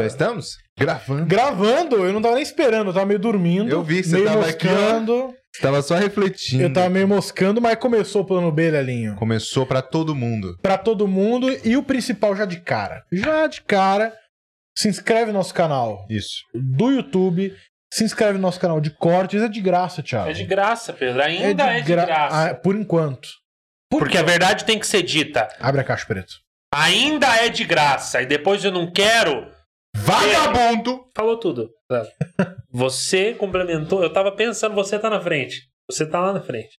Já estamos? Gravando. Gravando, eu não tava nem esperando, eu tava meio dormindo. Eu vi, você meio tava aqui, ó. moscando. Você tava só refletindo. Eu tava meio moscando, mas começou o plano B, Lelinho. Começou pra todo mundo. Pra todo mundo e o principal já de cara. Já de cara, se inscreve no nosso canal Isso. do YouTube, se inscreve no nosso canal de cortes, é de graça, Thiago. É de graça, Pedro. Ainda é de, gra- graça. Ah, por enquanto. Porque a verdade tem que ser dita. Abre a caixa preto. Ainda é de graça. E depois eu não quero. Vagabundo! Falou tudo. Você complementou. Eu tava pensando, você tá na frente. Você tá lá na frente.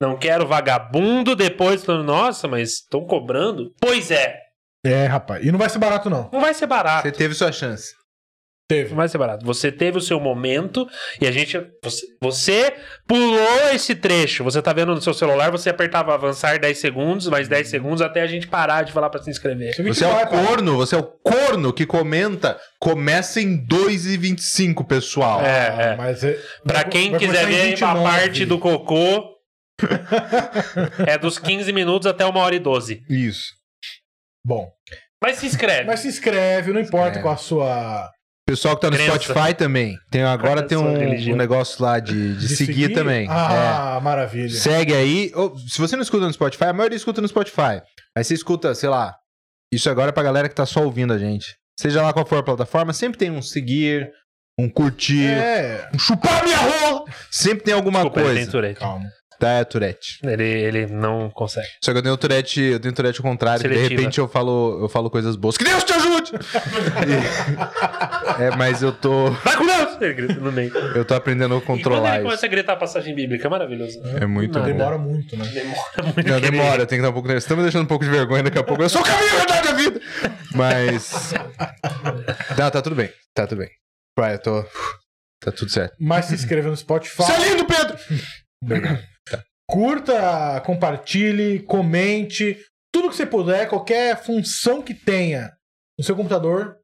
Não quero vagabundo depois falando, nossa, mas estão cobrando? Pois é. É, rapaz. E não vai ser barato, não. Não vai ser barato. Você teve sua chance. Teve. Não vai ser barato. Você teve o seu momento e a gente. Você, você pulou esse trecho. Você tá vendo no seu celular, você apertava avançar 10 segundos, mais 10 segundos até a gente parar de falar pra se inscrever. Você que Você é o corno, você é o corno que comenta. Começa em 2,25, pessoal. É, é. Mas é... Pra quem vai quiser ver a 29. parte do cocô, é dos 15 minutos até uma hora e 12. Isso. Bom, Mas se inscreve. mas se inscreve, não importa É. qual a sua... Pessoal que tá no Crença. Spotify também. Tem, agora tem um, um negócio lá de, de, de seguir, também. É. Ah, maravilha. Segue aí. Ou, se você não escuta no Spotify, a maioria escuta no Spotify. Aí você escuta, sei lá. Isso agora é pra galera que tá só ouvindo a gente. Seja lá qual for a plataforma, sempre tem um seguir, um curtir, É, um chupar minha rola. Sempre tem alguma Desculpa, coisa. Calma. Tá, é Tourette. Ele, ele não consegue. Só que eu tenho Tourette, eu tenho Tourette ao contrário, que de repente eu falo, eu falo coisas boas. Que Deus te ajude! E- é, mas eu tô, Vai com Deus! Ele grita no meio. eu tô aprendendo a E quando controlar ele isso. começa a gritar a passagem bíblica, é maravilhoso. É muito bom. Demora muito, né? Demora muito. Não, demora, tem que dar um pouco nervoso. Estamos deixando um pouco de vergonha daqui a pouco. Eu sou o caminho, a verdade, a vida! Mas. Tá, tá tudo bem. Tá tudo bem. Vai, eu tô. Tá tudo certo. Mas se inscreva no Spotify. Você é lindo, Pedro! Obrigado. Curta, compartilhe, comente. Tudo que você puder, qualquer função que tenha no seu computador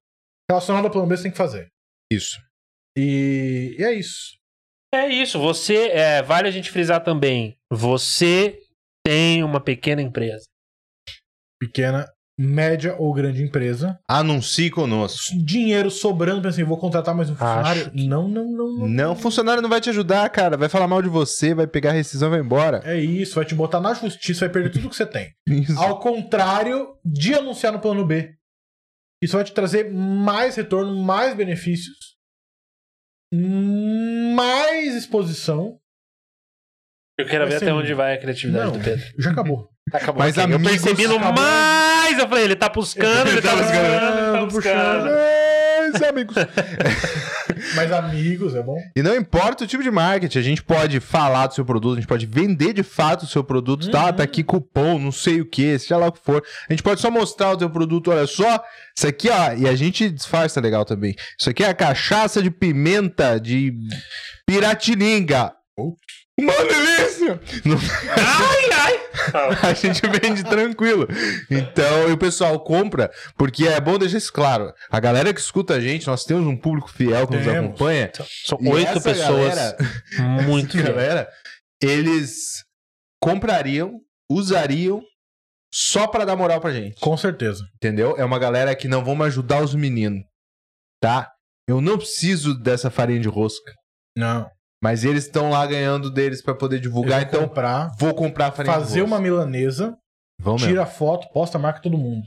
relacionada ao plano B, você tem que fazer. Isso. E, e é isso. É isso, você. é, vale a gente frisar também. Você tem uma pequena empresa. Pequena, média ou grande empresa. Anuncie conosco. Dinheiro sobrando, pensa assim, vou contratar mais um funcionário. Que- Não, não, não, não. Não, funcionário não vai te ajudar, cara. Vai falar mal de você, vai pegar a rescisão e vai embora. É isso, vai te botar na justiça, vai perder tudo que você tem. Isso. Ao contrário de anunciar no plano B. Isso vai te trazer mais retorno, mais benefícios, mais exposição. Eu quero ver Assim, até onde vai a criatividade Não, do Pedro. já acabou. Acabou. Mas aqui. eu amigos, percebi no acabou. mais. Eu falei, ele tá buscando, ele tá buscando, ele tá buscando. Mas, amigos. Mas amigos, é bom. E não importa o tipo de marketing, a gente pode falar do seu produto, a gente pode vender de fato o seu produto, tá? Tá aqui cupom, não sei o que, seja lá o que for. A gente pode só mostrar o teu produto, olha só, isso aqui, ó, e a gente disfarça legal também. Isso aqui é a cachaça de pimenta de Piratininga. Uma delícia! Ai, ai. a gente vende tranquilo. Então, e o pessoal compra, porque é bom deixar isso claro. A galera que escuta a gente, nós temos um público fiel que nos Temos. acompanha. São oito pessoas galera- muito galera, eles comprariam, usariam só pra dar moral pra gente. Com certeza. Entendeu? É uma galera que não vamos ajudar os meninos, tá? Eu não preciso dessa farinha de rosca, Não. Mas eles estão lá ganhando deles pra poder divulgar, então comprar, vou comprar a farinha fazer de uma milanesa, Vamos mesmo. tira foto, posta, marca todo mundo.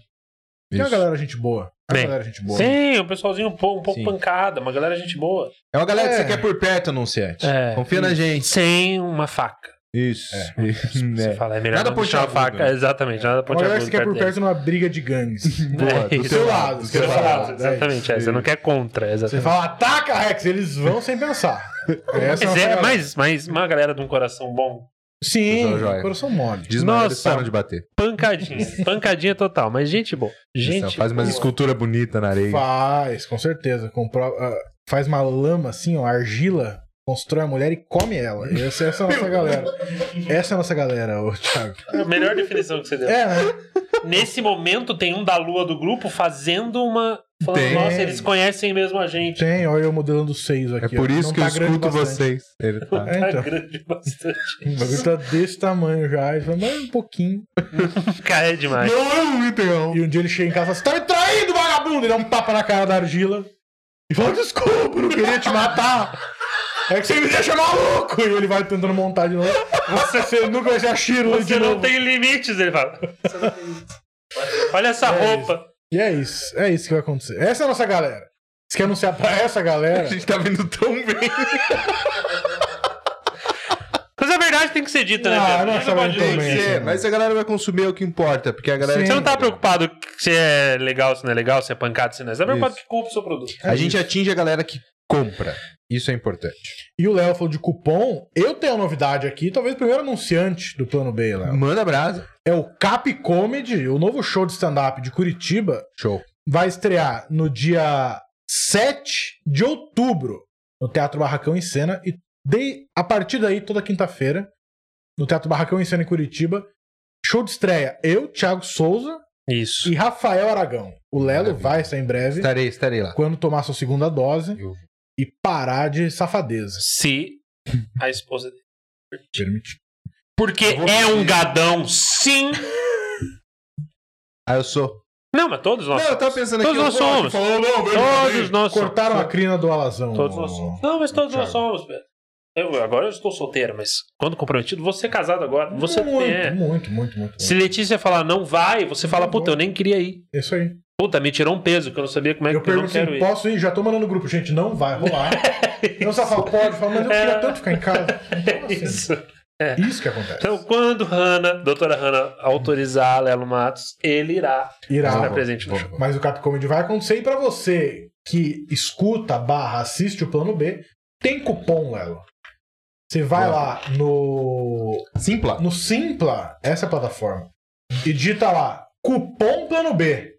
Tem uma Isso. galera gente boa. Tem Bem, uma galera gente boa. Sim, um pessoalzinho um pouco, um pouco pancada, uma galera gente boa. É uma galera que É. você quer por perto, anunciante. É. Confia na gente. Sem uma faca. Isso. Você É. fala, é melhor Nada não deixar uma pontiagudo, faca. né? Exatamente, nada Uma galera que você quer por perto numa briga de gangues. Boa, É do isso. Seu lado. do seu lado. lado. deles. Exatamente, é, você não quer contra, Você exatamente. fala, ataca, Rex, eles vão sem pensar. Essa é Mas, é, mas, mas uma galera de um coração bom, Sim, joia. coração mole. Mais, eles Nossa. param de bater. pancadinha. pancadinha total, mas gente boa. Gente Faz umas boa. esculturas bonitas na areia. Faz, com certeza. Compro- ah, faz uma lama assim, ó, argila, constrói a mulher e come ela. Essa, essa é a nossa galera. Essa é a nossa galera, ô Thiago. A melhor definição que você deu. É, né? Nesse momento tem um da lua do grupo fazendo uma. Falando, Tem. Nossa, eles conhecem mesmo a gente. Tem, olha eu modelando os seios É aqui. por ó. isso Não que eu tá grande escuto bastante. vocês. Ele tá. É, Tá então. grande bastante. O bagulho tá desse tamanho já. Ele fala, mas um pouquinho. Cara, é demais. Não é muito, não. E um dia ele chega em casa e fala: Você tá me traindo, vagabundo! Ele dá um tapa na cara da argila e fala: Desculpa, eu não queria te matar. É que você me deixa maluco! E ele vai tentando montar de novo. Você, você nunca vai ser a Shirley de Você não novo. tem limites, ele fala. Olha essa É roupa. E é isso. É isso que vai acontecer. Essa é a nossa galera. Você quer anunciar pra essa A galera? gente tá vindo tão bem. Mas a verdade tem que ser dita, né, Ah, Pedro? não, A pode também. ser, mas a galera vai consumir é o que importa, porque a galera. Sim. Você não tá preocupado se é legal, se não é legal, se é pancada, se não é. Você tá preocupado Isso. que compra o seu produto. A gente atinge a galera que compra. Isso é importante. E o Léo falou de cupom. Eu tenho uma novidade aqui, talvez o primeiro anunciante do plano B, Léo. Manda brasa. É o Cap Comedy, o novo show de stand-up de Curitiba. Show. Vai estrear no dia 7 de outubro no Teatro Barracão em Cena. E de, a partir daí, toda quinta-feira, no Teatro Barracão em Cena em Curitiba. Show de estreia, eu, Thiago Souza Isso. e Rafael Aragão. O Lelo Maravilha. vai estar em breve, Estarei, estarei lá. quando tomar sua segunda dose Eu- e parar de safadeza. Se a esposa dele. Permite. Porque é um gadão, sim. Ah, eu sou. Não, mas todos nós. Não, eu tava pensando Todos aqui. nós eu somos. Falou, não, Todos nós somos. Cortaram a crina do alazão. Todos nós somos. Não, mas todos nós somos, Pedro. Eu, agora eu estou solteiro, mas quando comprometido, você é casado agora. Você muito, é. muito, muito, muito, Se muito. Letícia falar não vai, você fala, puta, eu nem queria ir. Isso aí. Puta, me tirou um peso que eu não sabia como é Eu que eu não pergunto quero assim, ir. posso ir? Já tô mandando no grupo. Gente, não vai rolar. Não só fala, pode. Fala, mas eu queria É. tanto ficar em casa. Então, assim, Isso. isso que acontece. Então, quando Hanna, doutora Hanna, autorizar Lelo Matos, ele irá Irá. estar presente no bom. show. Mas o Cap Comedy vai acontecer. E pra você que escuta, barra, assiste o plano B, tem cupom, Lelo. Você vai Boa. lá no, Simpla. no Simpla, essa é a plataforma, e digita lá, cupom plano B.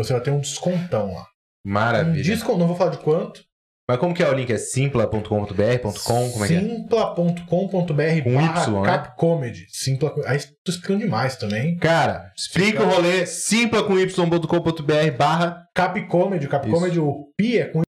E você vai ter um descontão lá. Um Maravilha. desconto, não vou falar de quanto. Mas como que é o link? É simpla.com.br? .com? Como é que é? Simpla.com.br Com Y, né? capcomedy. Simpla. Aí tô explicando demais também. Cara, explica o rolê simpla com y.com.br barra Capcomedy, Capcomedy, o Pi é com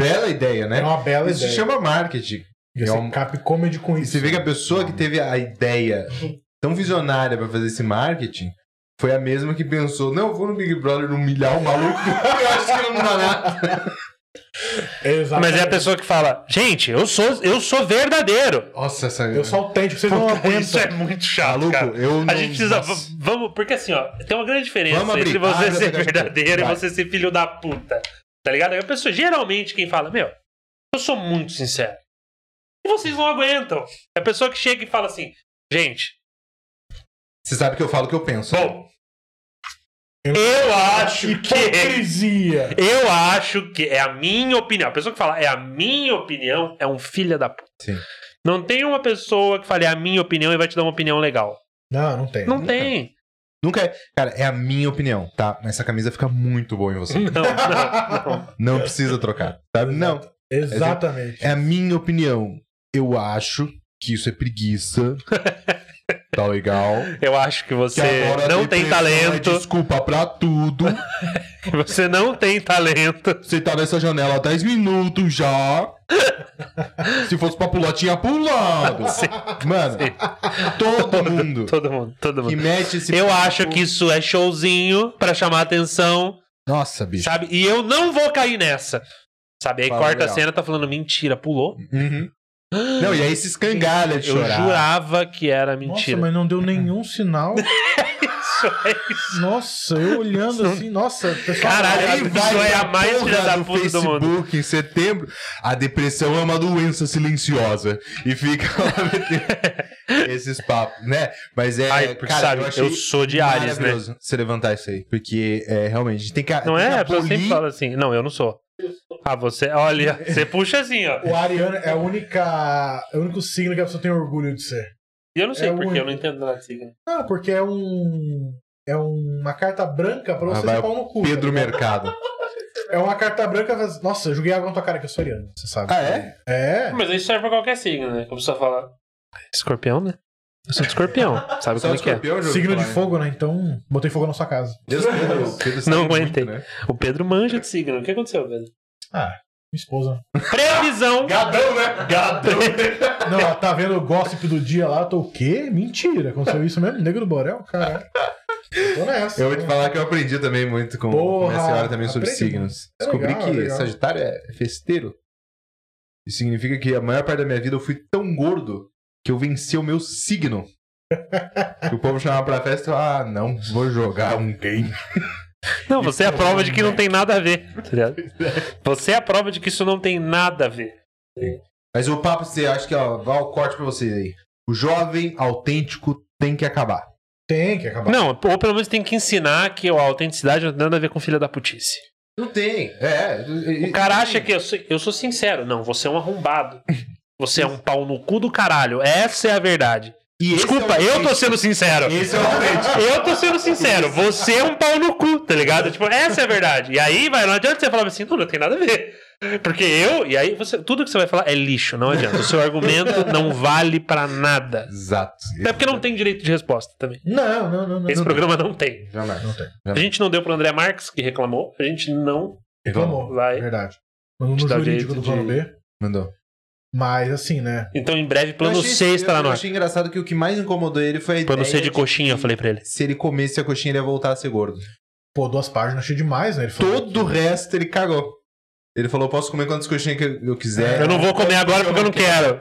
bela ideia, né? É uma bela Isso ideia. se chama marketing. Ia é um- Capcomedy com E isso. você vê que a pessoa que teve a ideia tão visionária pra fazer esse marketing foi a mesma que pensou, não, eu vou no Big Brother humilhar o maluco, eu acho que não dá nada. Exatamente. Mas é a pessoa que fala, gente, eu sou, eu sou verdadeiro. Nossa, essa... Eu sou autêntico, vocês não aguentam. Isso é muito chato, Maluco, cara. eu não... A gente precisa. Nossa. Vamos, porque assim, ó, tem uma grande diferença entre você Abre ser caixa verdadeiro e você ser filho da puta. Tá ligado? A pessoa, geralmente, quem fala, meu, eu sou muito sincero. E vocês não aguentam. É a pessoa que chega e fala assim, gente, Você sabe que eu falo o que eu penso. bom, eu acho que. Hipocrisia. Eu acho que é a minha opinião. A pessoa que fala é a minha opinião é um filho da puta. Sim. Não tem uma pessoa que fale é a minha opinião e vai te dar uma opinião legal. Não, não tem. Não tem. Nunca é... Cara, é a minha opinião, tá? Mas essa camisa fica muito boa em você. Não, não, não. Não precisa trocar, sabe? Não. Exatamente. É a minha opinião. Eu acho que isso é preguiça. tá legal. Eu acho que Que você a não tem talento. desculpa pra tudo. Você não tem talento. Você tá nessa janela há 10 minutos já. Se fosse pra pular, tinha pulado. Mano, todo mundo Todo mundo, todo que mundo. mete esse. Eu papo- acho que isso é showzinho pra chamar atenção, Nossa, bicho. sabe? E eu não vou cair nessa. Sabe? Aí Fala corta a legal. cena, tá falando mentira, pulou. Uhum. Não, e aí se escangalha de Eu chorar. jurava que era Nossa, mentira. mas não deu nenhum sinal. Isso é isso. Nossa, eu olhando assim, nossa, pessoal. Caralho, Aí vai é a mais filha da do puta do mundo. Facebook em setembro. A depressão é uma doença silenciosa. E fica lá metendo esses papos, né? Mas é. Ai, porque cara, sabe, eu, achei eu sou de Ares, né? Você levantar isso aí. Porque é, realmente, a gente tem que. Não tem é? que A pessoa sempre abolir- fala assim. Não, eu não sou. Ah, você. Olha, você puxa assim, ó. O Ariano é a única. É o único signo que a pessoa tem orgulho de ser. E eu não sei É porque, único. eu não entendo nada de signo. Não, porque é um. É uma carta branca pra Ah, você ser pau no cu. Pedro tá ligado? Mercado. É uma carta branca. Nossa, eu joguei água na tua cara que eu sou ariano, você sabe. Ah, é? É. Mas isso serve pra qualquer signo, né? Como você fala. Escorpião, né? Eu sou de escorpião. Sabe Só como é que é? Signo de fogo, né? Então, botei fogo na sua casa. Deus, Pedro, Pedro sabe Não muito, aguentei. né? O Pedro manja de signo. O que aconteceu, Pedro? Ah, minha esposa. Previsão! Gadão, né? Gadão. Não, ela tá vendo o gossip do dia lá, eu tô o quê? Mentira, aconteceu isso mesmo? Negro do Borel? Caralho. Tô nessa. Eu vou te falar que eu aprendi também muito com, minha senhora também sobre aprende signos. É Descobri legal, que legal. Sagitário é festeiro. Isso significa que a maior parte da minha vida eu fui tão gordo que eu venci o meu signo. que o povo chamava pra festa e ah, não, vou jogar um game. Não, você é a prova de que não tem nada a ver. tá ligado? Você é a prova de que isso não tem nada a ver. Mas o papo, você acha que, ó, vai ao corte pra vocês aí. O jovem autêntico tem que acabar. Tem que acabar. Não, ou pelo menos tem que ensinar que a autenticidade não tem nada a ver com filha da putice. Não tem. É. O cara acha que eu sou, eu sou sincero. Não, você é um arrombado. Você é um pau no cu do caralho. Essa é a verdade. E Desculpa, é eu tô sendo sincero. Esse é o. Eu tô sendo sincero. Você é um pau no cu, tá ligado? Tipo, essa é a verdade. E aí, vai, não adianta você falar assim, não, não tem nada a ver. Porque eu, e aí você, tudo que você vai falar é lixo, não adianta. O seu argumento não vale pra nada. Exato. Até porque não tem direito de resposta também. Não, não, não, não. Esse não programa não tem. Jamais. Não tem. A gente não deu pro André Marques, que reclamou. A gente não. Reclamou. Vai. Verdade. Mandou no jurídico do plano de- B. Mandou. Mas assim, né? Então, em breve, plano achei- C estará eu, no eu achei engraçado que o que mais incomodou ele foi a Plano ideia C de coxinha, eu falei pra ele. Se ele comesse a coxinha, ele ia voltar a ser gordo. Pô, duas páginas achei demais, né? Ele falou Todo o resto ele cagou. Ele falou: posso comer quantas coxinhas que eu quiser. Eu não vou comer agora porque eu não quero.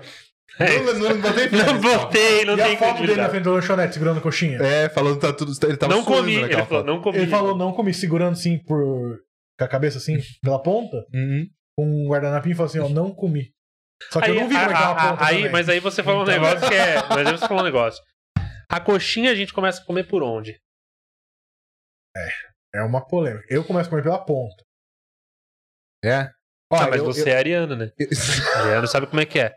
Não, não, não botei Não botei, não e a tem foto dele na frente da lanchonete segurando coxinha? É, falando que tá tudo. Ele tava Não comi. Ele falou, foto. não comi. Ele falou não comi, segurando assim por. com a cabeça assim, pela ponta, Uhum. com um guardanapinho e falou assim: ó, não comi. Só que Aí, eu não vi como é que a a- a- aí, também. mas aí você falou um Então- negócio que é. Mas aí você falou um negócio. A coxinha a gente começa a comer por onde? É uma polêmica. Eu começo a comer pela ponta. É. Ó, ah, mas eu, você é ariano, né? eu, Ariano sabe como é que é.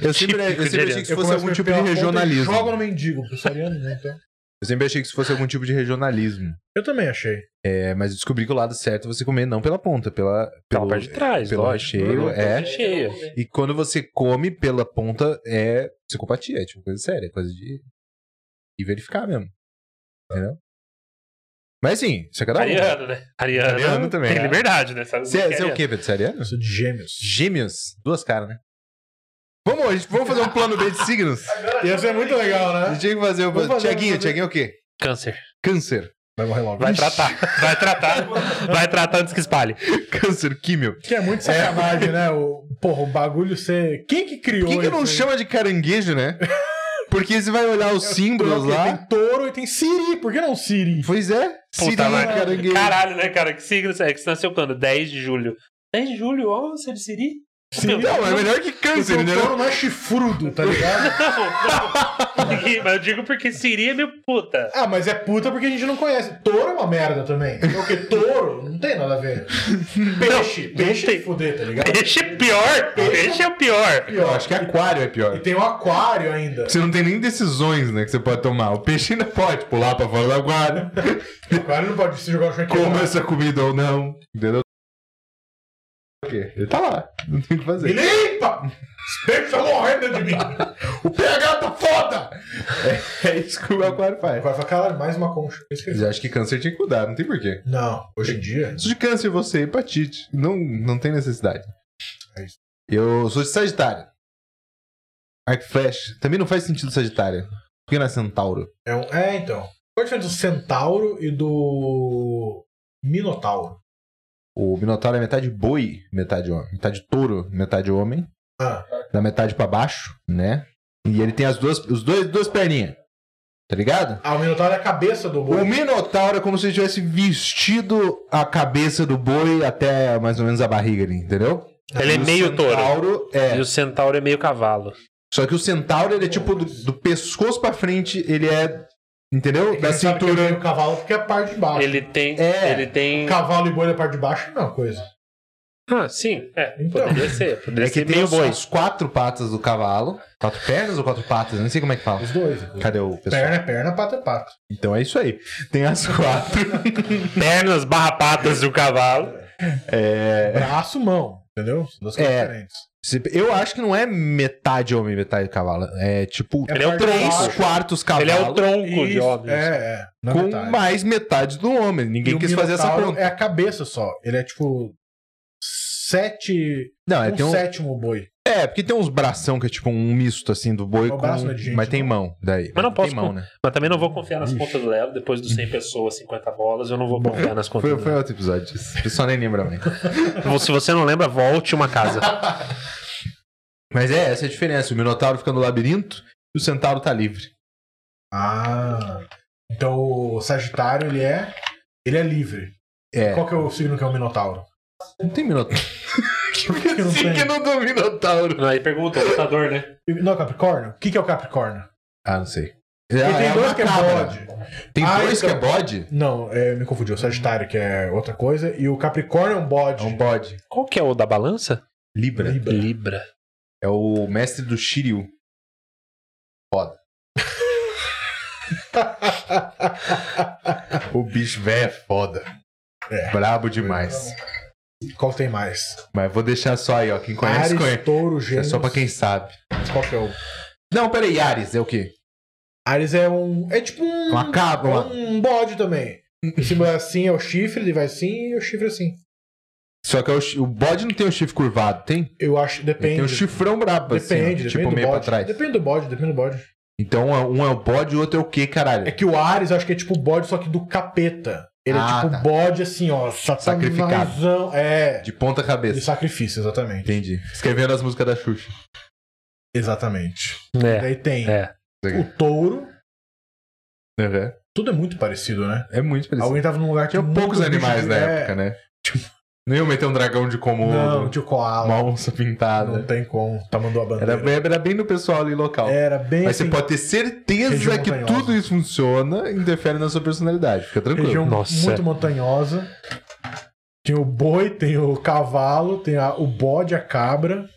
eu sempre, eu sempre achei ariano. que isso Eu fosse a algum tipo de regionalismo. Jogo no mendigo, pro Soriano, né? Então. Eu sempre achei que isso fosse algum tipo de regionalismo. Eu também achei. É, mas descobri que o lado certo é você comer não pela ponta, pela, Pela pelo, parte de trás, pelo lógico. recheio, é. recheio. E quando você come pela ponta, é psicopatia, é tipo coisa séria, coisa de. E verificar mesmo. Entendeu? Mas assim, isso é cada um. Ariano, né? Ariano, Ariano também, Tem é. liberdade, né? Sabe Você é, você é o quê, Pedro? Você é ariano? Eu sou de gêmeos. Gêmeos? Duas caras, né? Vamos, a gente- vamos fazer um plano B de signos? Ia ser muito legal, A né? gente tinha que fazer o. Tiaguinho. Tiaguinho é o quê? Câncer. Câncer. Vai morrer logo. Vai tratar. Vai tratar. Vai tratar antes que espalhe. Câncer, químio. Que é muito sacanagem, né? O, porra, o bagulho ser. Quem que criou Por que, que não aí? chama de caranguejo, né? Porque você vai olhar os símbolos Porque lá. Tem touro e tem siri. Por que não siri? Pois é. Puta, Siri, mas- caranguejo. Caralho, né, cara? Que signo é que você nasceu quando? 10 de julho. 10 de julho? Ó, você é de Siri? Siri Não, é melhor que câncer, o né? touro não é chifrudo, tá ligado? Não, não. Mas eu digo porque Siri é meio puta. ah, mas é puta porque a gente não conhece. Touro é uma merda também. Porque touro não tem nada a ver. Peixe. Não, peixe é tem. fuder, tá ligado? Peixe é pior. Peixe é o pior. Eu acho que aquário é E pior. tem o aquário ainda. Você não tem nem decisões, né, que você pode tomar. O peixe ainda pode pular pra fora do aquário. O aquário não pode se jogar e Coma quebrar. essa comida ou não. Entendeu? Quê? Ele tá lá. Não tem o que Me fazer. limpa! Os peixes estão morrendo de mim. O pH tá foda! É, é isso que o aquário faz. Agora fala, caralho, mais uma concha. Eu acho que câncer tinha que cuidar, não tem porquê. Não, hoje em dia. Isso de câncer você, hepatite. Não, não tem necessidade. É isso. Eu sou de Sagitário. Arc Flash. Também não faz sentido Sagitário. Por que não é Centauro? É, um, é então. Qual a diferença do centauro e do minotauro? O Minotauro é metade boi, metade homem. Metade touro, metade homem. Ah, Da metade pra baixo, né? E ele tem as duas, os dois, duas perninhas. Tá ligado? ah, o minotauro é a cabeça do O boi. Minotauro é como se ele tivesse vestido a cabeça do boi até mais ou menos a barriga ali, entendeu? Ele é E o meio touro. Centauro é. E o centauro é meio cavalo. Só que o centauro, ele é tipo do, do pescoço pra frente, ele é. Entendeu? Quem Da é cintura. meio cavalo porque é a parte de baixo. Ele tem. É. Ele tem. Cavalo e boi na parte de baixo é a mesma coisa. Ah, sim. É, Então. poderia ser. Poderia É que ser tem os- boi. as quatro patas do cavalo. Quatro pernas ou quatro patas? Eu não sei como é que fala. Os dois. Cadê o pessoal? Perna é perna, pata é pata. Então é isso aí. Tem as quatro. Pernas barra patas do cavalo. É... Braço, mão. Entendeu? São duas coisas É. diferentes. Eu acho que não é metade homem, metade cavalo. É tipo É é três quartos cavalo. Ele é o tronco de homem. É, é. Na com metade. mais metade do homem. Ninguém E quis fazer essa conta. É a cabeça só. Ele é tipo. Sete. Não, é, um tem um... sétimo boi. É, porque tem uns bração que é tipo um misto assim do boi O com. é de gente, Mas tem mão. Daí. Mas não posso Tem mão, com- né? Mas também não vou confiar nas Ixi. contas do Léo. Depois dos 100 pessoas, 50 bolas, eu não vou confiar nas contas Foi, do foi outro episódio disso. O pessoal nem lembra mais. Se você não lembra, volte uma casa. Mas é, essa é a diferença. O Minotauro fica no labirinto e o Centauro tá livre. Ah. Então o Sagitário, ele é. Ele é livre. É. Qual que é o signo que é o Minotauro? Não tem Minotauro. Por que, que não tem? Signo do Minotauro. Não, aí pergunta, o lutador, né? Não, Capricórnio? O que, que é o Capricórnio? Ah, não sei. Ele Ah, tem é dois que é bode. Tem Ah, dois então. que é bode? Não, é, me confundi. O Sagitário, que é outra coisa, e o Capricórnio é um bode. É um bode. Qual que é o da balança? Libra. Libra. Libra. É o mestre do Shiryu. Foda. O bicho velho é foda. É. Brabo demais. Qual tem mais? Mas vou deixar só aí, ó. Quem conhece, Ares, conhece. Touro, É Gêmeos. só pra quem sabe. Qual que é o... Não, peraí, Ares, é o quê? Ares é um... É tipo um... Uma cabra, é um bode também. Em cima é assim é o chifre, ele vai assim e o chifre assim. Só que é o, o bode não tem o chifre curvado, tem? Eu acho... Ele Depende. tem o chifrão brabo, assim, ó, Depende, depende tipo meio pra trás. Depende do bode, depende do bode. Então um é o bode e o outro é o quê, caralho? É que o Ares, eu acho que é tipo o bode, só que do capeta. Ele Ah, é tipo tá. bode assim, ó. Sacrificado. satanászão. É. De ponta De cabeça. sacrifício, exatamente. Entendi. Escrevendo as músicas da Xuxa. Exatamente. É. Daí tem É. o touro. Uhum. Tudo é muito parecido, né? É muito parecido. Alguém tava num lugar que Tinha poucos animais na é, época, né? Não ia meter um dragão de Komodo, Não, o koala. uma onça pintada. Não tem como. Tá mandou a Era, bandeira. bem- era bem no pessoal ali local. Era bem Mas assim, você pode ter certeza que montanhosa. tudo isso funciona e interfere na sua personalidade. Fica tranquilo. região Nossa. muito montanhosa. Tem o boi, tem o cavalo, tem a- o bode, a cabra,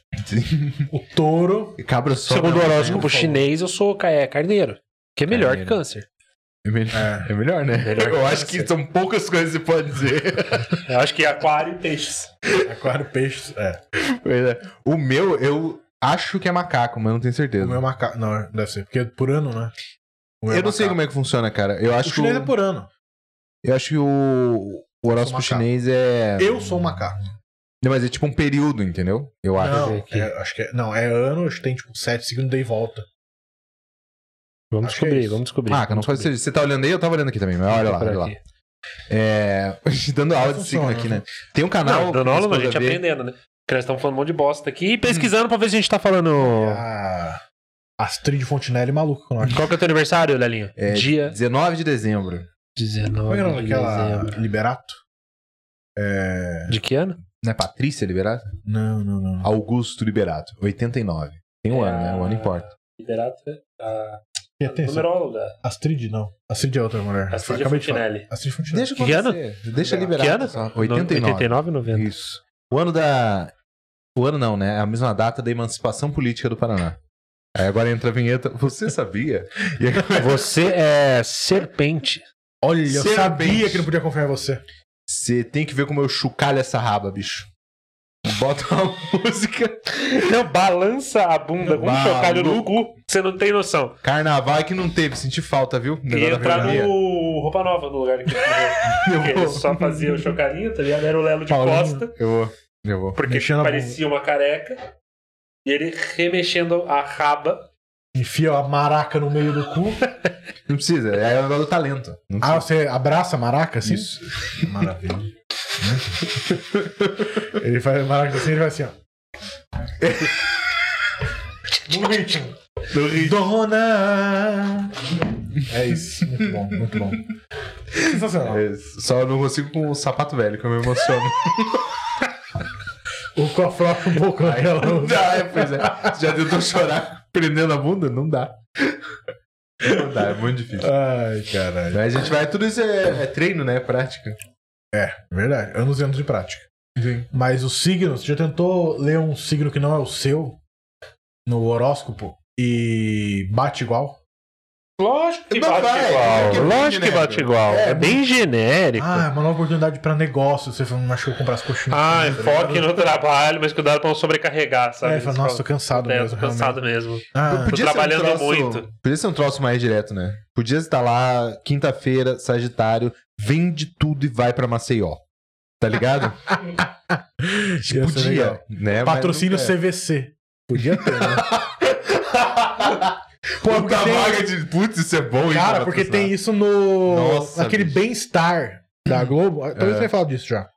o touro. Cabra só. Segundo o não, horóscopo chinês, eu sou é, carneiro. Que é melhor Carneiro. que câncer. É melhor, É. é melhor, né? Melhor Eu acho que são poucas coisas que você pode dizer. Eu acho que é aquário e peixes. Aquário, peixe. É. Pois é. O meu, eu acho que é macaco, mas não tenho certeza. O meu é macaco. Não, deve ser. Porque é por ano, né? Eu não sei como é que funciona, cara. Eu O acho que chinês o, é por ano. eu acho que o, o horóscopo macaco. chinês é. Eu sou um macaco. Não, mas é tipo um período, entendeu? Eu acho. Não, é, acho que é, não, é ano, acho que tem tipo sete segundos daí volta. Vamos Acho é descobrir, isso. vamos descobrir. Maca, não vamos pode ser. Você tá olhando aí? Eu tava olhando aqui também, mas olha lá, olha lá. aqui. É. Dando aula de signo aqui, né? né? Tem um canal. Não, dando aula não, a gente aprendendo, né? Porque nós estamos falando um monte de bosta aqui e pesquisando pra ver se a gente tá falando. A Astrid Fontinelli maluca com nós. Qual que é o teu aniversário, Lelinho? É, Dia 19 de dezembro. 19 Como é que é o nome de daquela dezembro. Liberato? É. De que ano? Não é Patrícia Liberato? Não, não, não. Augusto Liberato. 89. Tem um É ano, né? O ano importa. Liberato a E essa- numeróloga. Astrid, não. Astrid é outra mulher. Astrid Acabei de falar. Fontinelli. Astrid Fontinelli. Deixa Que ano? acontecer. Deixa Que liberado. ano? só. 89. 89 e 90. Isso. O ano da. O ano não, né? É a mesma data da emancipação política do Paraná. Aí agora entra a vinheta. Você sabia? E agora- Você é serpente. Olha, eu Serpente. sabia que não podia confiar em você. Você tem que ver como eu chucalho essa raba, bicho. Bota uma música. Não, balança a bunda com um chocalho no cu. Você não tem noção. Carnaval é que não teve, senti falta, viu? Da entrar no Roupa Nova no lugar que Eu só fazia o chocalhinho, tá ligado? Era o Lelo de Paulinho. costa. Eu vou. Eu vou. Porque Mexendo parecia uma careca. E ele remexendo a raba. Enfia a maraca no meio do cu. Não precisa, é o negócio do talento. Ah, você abraça a maraca assim? Isso. Maravilha. ele faz a maraca assim, ele vai assim, ó. No ritmo. No ritmo. Dona! É isso. Muito bom, muito bom. Sensacional. É, Só não consigo com o sapato velho, que eu me emociono. Cofre um pouco naquela. Não dá, é, pois é. Você já tentou chorar prendendo a bunda? Não dá. Não dá, é muito difícil. Ai, caralho. Mas a gente vai, tudo isso é, é treino, né? É prática. É, verdade. Anos e anos de prática. Mas o signo, você já tentou ler um signo que não é o seu no horóscopo e bate igual? Lógico que Não bate vai, igual. é é Lógico que bate igual. É, É, bem genérico. Ah, é uma nova oportunidade pra negócio. Você fala, acho que eu vou comprar as coxinhas. Ah, tá enfoque no trabalho, mas cuidado pra não sobrecarregar, sabe? É, fala, nossa, tô cansado É, mesmo. tô cansado mesmo. Ah, Tô trabalhando muito. Podia ser um troço mais direto, né? Podia estar lá, quinta-feira, Sagitário, vende tudo e vai pra Maceió. Tá ligado? Podia, né? Patrocínio nunca é. CVC. Podia ter, né? Puta tem- vaga de. Putz, isso é bom, hein, Cara, pra porque tem isso no. Nossa, naquele bem-estar da Globo. Talvez É. você tenha falado disso já.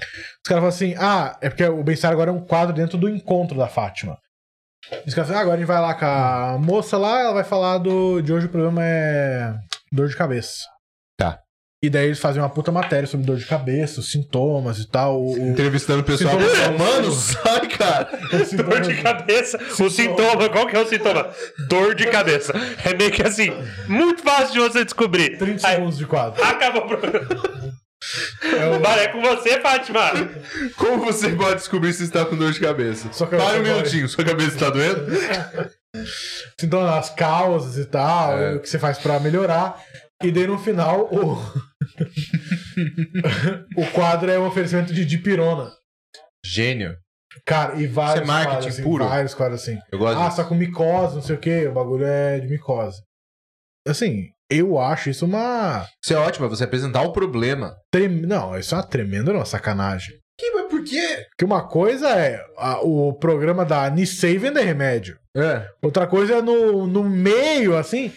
Os caras falam assim: ah, é porque o bem-estar agora é um quadro dentro do encontro da Fátima. Os caras falam, ah, agora a gente vai lá com a moça lá, ela vai falar do. De hoje o problema é dor de cabeça. E daí eles fazem uma puta matéria sobre dor de cabeça, os sintomas e tal. O, Entrevistando o pessoal. Sintomas- Mano, sai, cara. Dor de sintomas- cabeça. O sintoma, qual que é o sintoma? Dor de cabeça. É meio que assim, muito fácil de você descobrir. 30 Aí, segundos de quadro. acabou o programa. É o- é com você, Fátima. Como você pode descobrir se está com dor de cabeça? Só Para um minutinho, sua cabeça está doendo? sintomas, as causas e tal, É. o que você faz pra melhorar. E daí no final o o quadro é um oferecimento de dipirona. Gênio. Cara, e vários Isso é marketing quadros, assim, puro. vários quadros assim. Eu gosto Ah, disso. só com micose, não sei o que, o bagulho é de micose. Assim, eu acho isso uma Isso é ótimo, é você apresentar o problema. trem... não, isso é uma tremenda não, sacanagem. Que, mas por quê? Porque uma coisa é a- o programa da Nissei vender remédio. É. Outra coisa é no, no meio, assim.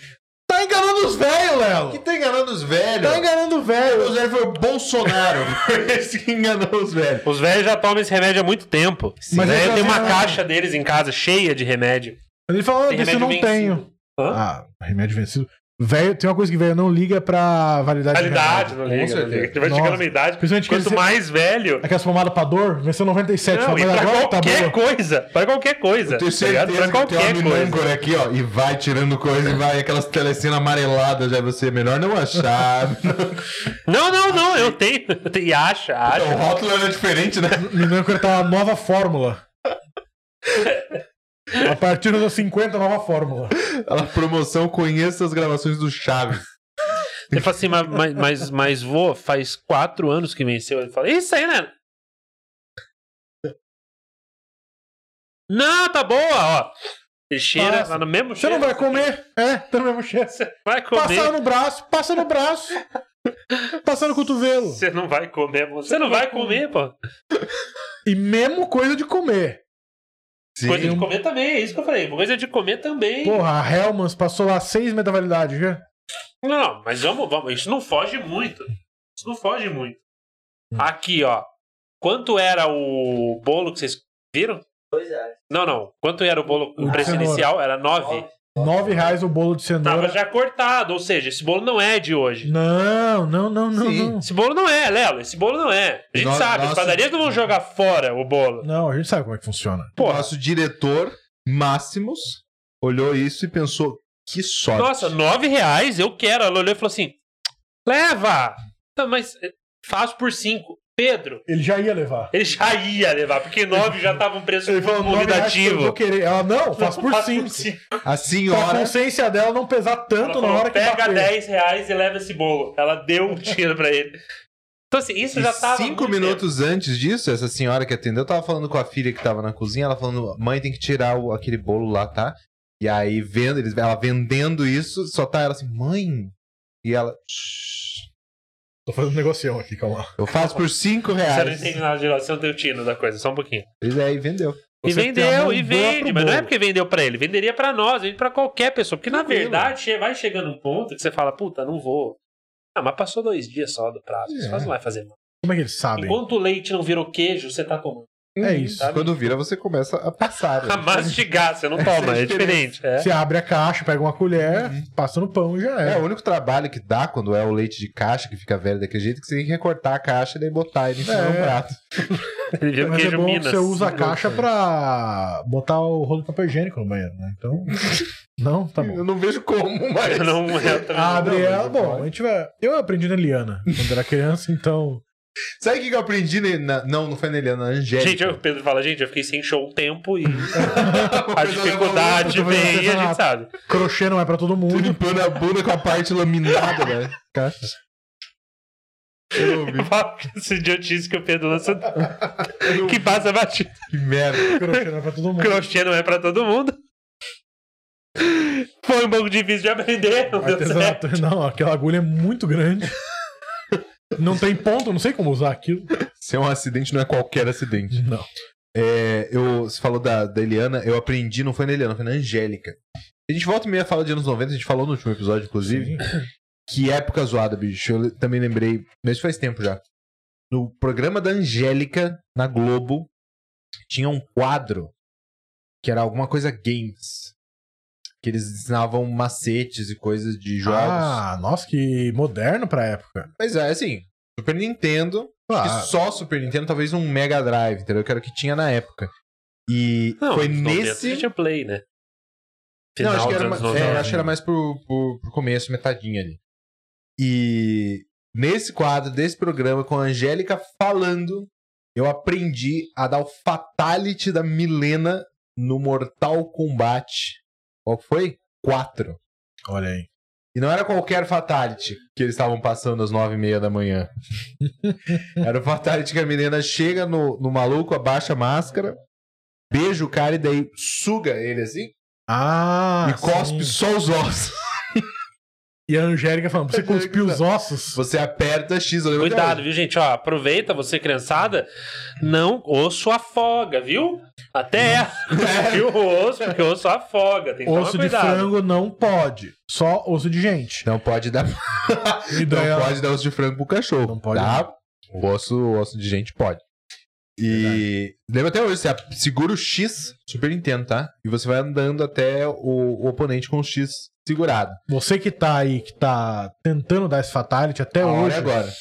Tá enganando os velhos, Léo! Que tá enganando os velhos? Tá enganando o Os velho. velhos foi o Bolsonaro. Esse que enganou os velhos. Os velhos já tomam esse remédio há muito tempo. Mas Mas eu tem uma já- caixa deles em casa cheia de remédio. Ele falou, Tem desse eu não vencido. tenho. Hã? Ah, remédio vencido. Velho, tem uma coisa que velho não liga pra validade. de Qualidade, remédio. não liga. Não liga. Ele vai Nossa. chegando na idade. Quanto mais velho. Aquelas pomadas pra dor, venceu 97. Não, e pra agora tá qualquer boa. coisa. Pra qualquer coisa. Eu tenho tá certeza Pra que tem uma qualquer coisa. aqui, ó, e vai tirando coisa e vai aquelas telecenas amareladas já você. é Melhor não achar. Não, não, não. Eu tenho. E acha, o acha. rótulo era diferente, né? Minâncora tá uma nova fórmula. A partir dos 50, nova fórmula. Ela promoção conheça as gravações do Chaves. Ele fala assim, mas, mas, mas, mas vô, faz quatro anos que venceu. Ele fala, isso aí, né? Não, tá boa, ó. Ele cheira Passa. lá no mesmo Você cheiro. não vai comer? É, tá no mesmo cheiro. Você vai comer. Passar no braço, passa no braço. Passa no cotovelo. Você não vai comer, amor. Você não vai comer, pô. E mesmo coisa de comer. Sim. Coisa de comer também, é isso que eu falei. Coisa de comer também. Porra, a Hellmans passou lá seis meses da validade, já. Não, não, mas vamos, vamos. Isso não foge muito. Isso não foge muito. Aqui, ó. Quanto era o bolo que vocês viram? Dois reais. Não, não. Quanto era o bolo? O preço inicial era nove. Nove reais o bolo de Tava cenoura. já cortado, ou seja, esse bolo não é de hoje. Não, não, não, não, Sim. não. Esse bolo não é, Lelo. Esse bolo não é. A gente No- sabe, as nossa- padarias não vão jogar fora o bolo. Não, a gente sabe como é que funciona. O nosso diretor, Máximos, olhou isso e pensou: que sorte. Nossa, nove reais, eu quero. Ela olhou e falou assim: leva! Tá, mas eh, faço por cinco. Pedro, Ele já ia levar. ele já ia levar, porque nove já tava um preço Ele falou, "Nove reais que eu convidativo. vou querer. Ela, não, faz por cinco. A Pra senhora. consciência dela não pesar tanto na falou, hora que pega bater. 10 reais e leva esse bolo. Ela deu um dinheiro pra ele. Então, assim, isso já E tava. cinco minutos antes disso, essa senhora que atendeu tava falando com a filha que tava na cozinha, ela falando, mãe, tem que tirar o- aquele bolo lá, tá? E aí, vendo, eles, ela vendendo isso, só tá ela assim, mãe. E ela. "Shh, Tô fazendo negocião aqui, calma. Eu faço por cinco tempo. Você não reais. entende nada de lá, você não tem o tino da coisa, só um pouquinho. E aí vendeu. E Você tem a vendeu, e vende, mas não é porque vendeu pra ele, venderia pra nós, vende pra qualquer pessoa. Porque na Tranquilo. verdade, vai chegando um ponto que você fala, puta, não vou. Ah, mas passou dois dias só do prazo, É. não vai fazer mal. Como é que eles sabem? Enquanto o leite não virou queijo, você tá tomando. É isso. Sabe? Quando vira, você começa a passar. A mastigar, você não é toma, é diferença. diferente. É. Você abre a caixa, pega uma colher, passa no pão e já É, é. o único trabalho que dá quando é o leite de caixa, que fica velho daquele jeito, que você tem que recortar a caixa e daí botar ele em cima É. do prato. Ele vira Mas é bom que Minas. você usa a caixa pra botar o rolo de papel higiênico no banheiro, né? Então. Não, tá bom. Eu não vejo como, mas. Não, eu também não- Abre não, ela. mas Bom, a gente vai. Eu aprendi na Liana quando era criança, então. Sabe o que eu aprendi? na- não, não foi na Eliana, na Angélica. Gente, o Pedro fala, gente, eu fiquei sem show um tempo e a dificuldade vem e a gente sabe. Crochê não é pra todo mundo. limpando a bunda com a parte laminada, né? Cara. Eu ouvi. Eu falo que essa idiotice que o Pedro lança que passa batido. Que merda. Crochê não é pra todo mundo. Crochê não é pra todo mundo. Foi um pouco difícil de aprender, não deu certo. Não, aquela agulha é muito grande. Não tem ponto, não sei como usar aquilo. Se é um acidente, não é qualquer acidente. Não. É, eu, você falou da, da Eliana, eu aprendi, não foi na Eliana, foi na Angélica. A gente volta e meia fala de anos 90, a gente falou no último episódio, inclusive. Que época zoada, bicho. Eu também lembrei, mas faz tempo já. No programa da Angélica, na Globo, tinha um quadro que era alguma coisa games. Que eles ensinavam macetes e coisas de jogos. Ah, nossa, que moderno pra época. Mas é assim, Super Nintendo, acho que só Super Nintendo, talvez um Mega Drive, entendeu? Que era o que tinha na época. E Não, foi nos 90 nesse. tinha Play, né? Não, Final acho que, era, dos ma- anos é, 90. acho que era mais pro, pro, pro começo, metadinha ali. E nesse quadro desse programa, com a Angélica falando, eu aprendi a dar o Fatality da Milena no Mortal Kombat. Qual foi? 4. Olha aí. E não era qualquer Fatality que eles estavam passando às nove e meia da manhã. era o Fatality que a Milena chega no, no maluco, abaixa a máscara, beija o cara e daí suga ele assim Ah, e cospe sim. só os ossos. E a Angélica falando, você cuspir os tá- ossos. Você aperta X. Cuidado, viu, gente? Ó, aproveita, você criançada, não osso afoga, viu? Até viu o osso, porque o osso afoga. Tem que Osso tomar de frango não pode. Só osso de gente. Não pode dar. E não ela- pode dar osso de frango pro cachorro. Não pode Tá? O osso, o osso de gente pode. E lembra até hoje, você segura o X Super Nintendo, tá? E você vai andando até o, o oponente com o X segurado. Você que tá aí, que tá tentando dar esse fatality até A hora hoje. é agora.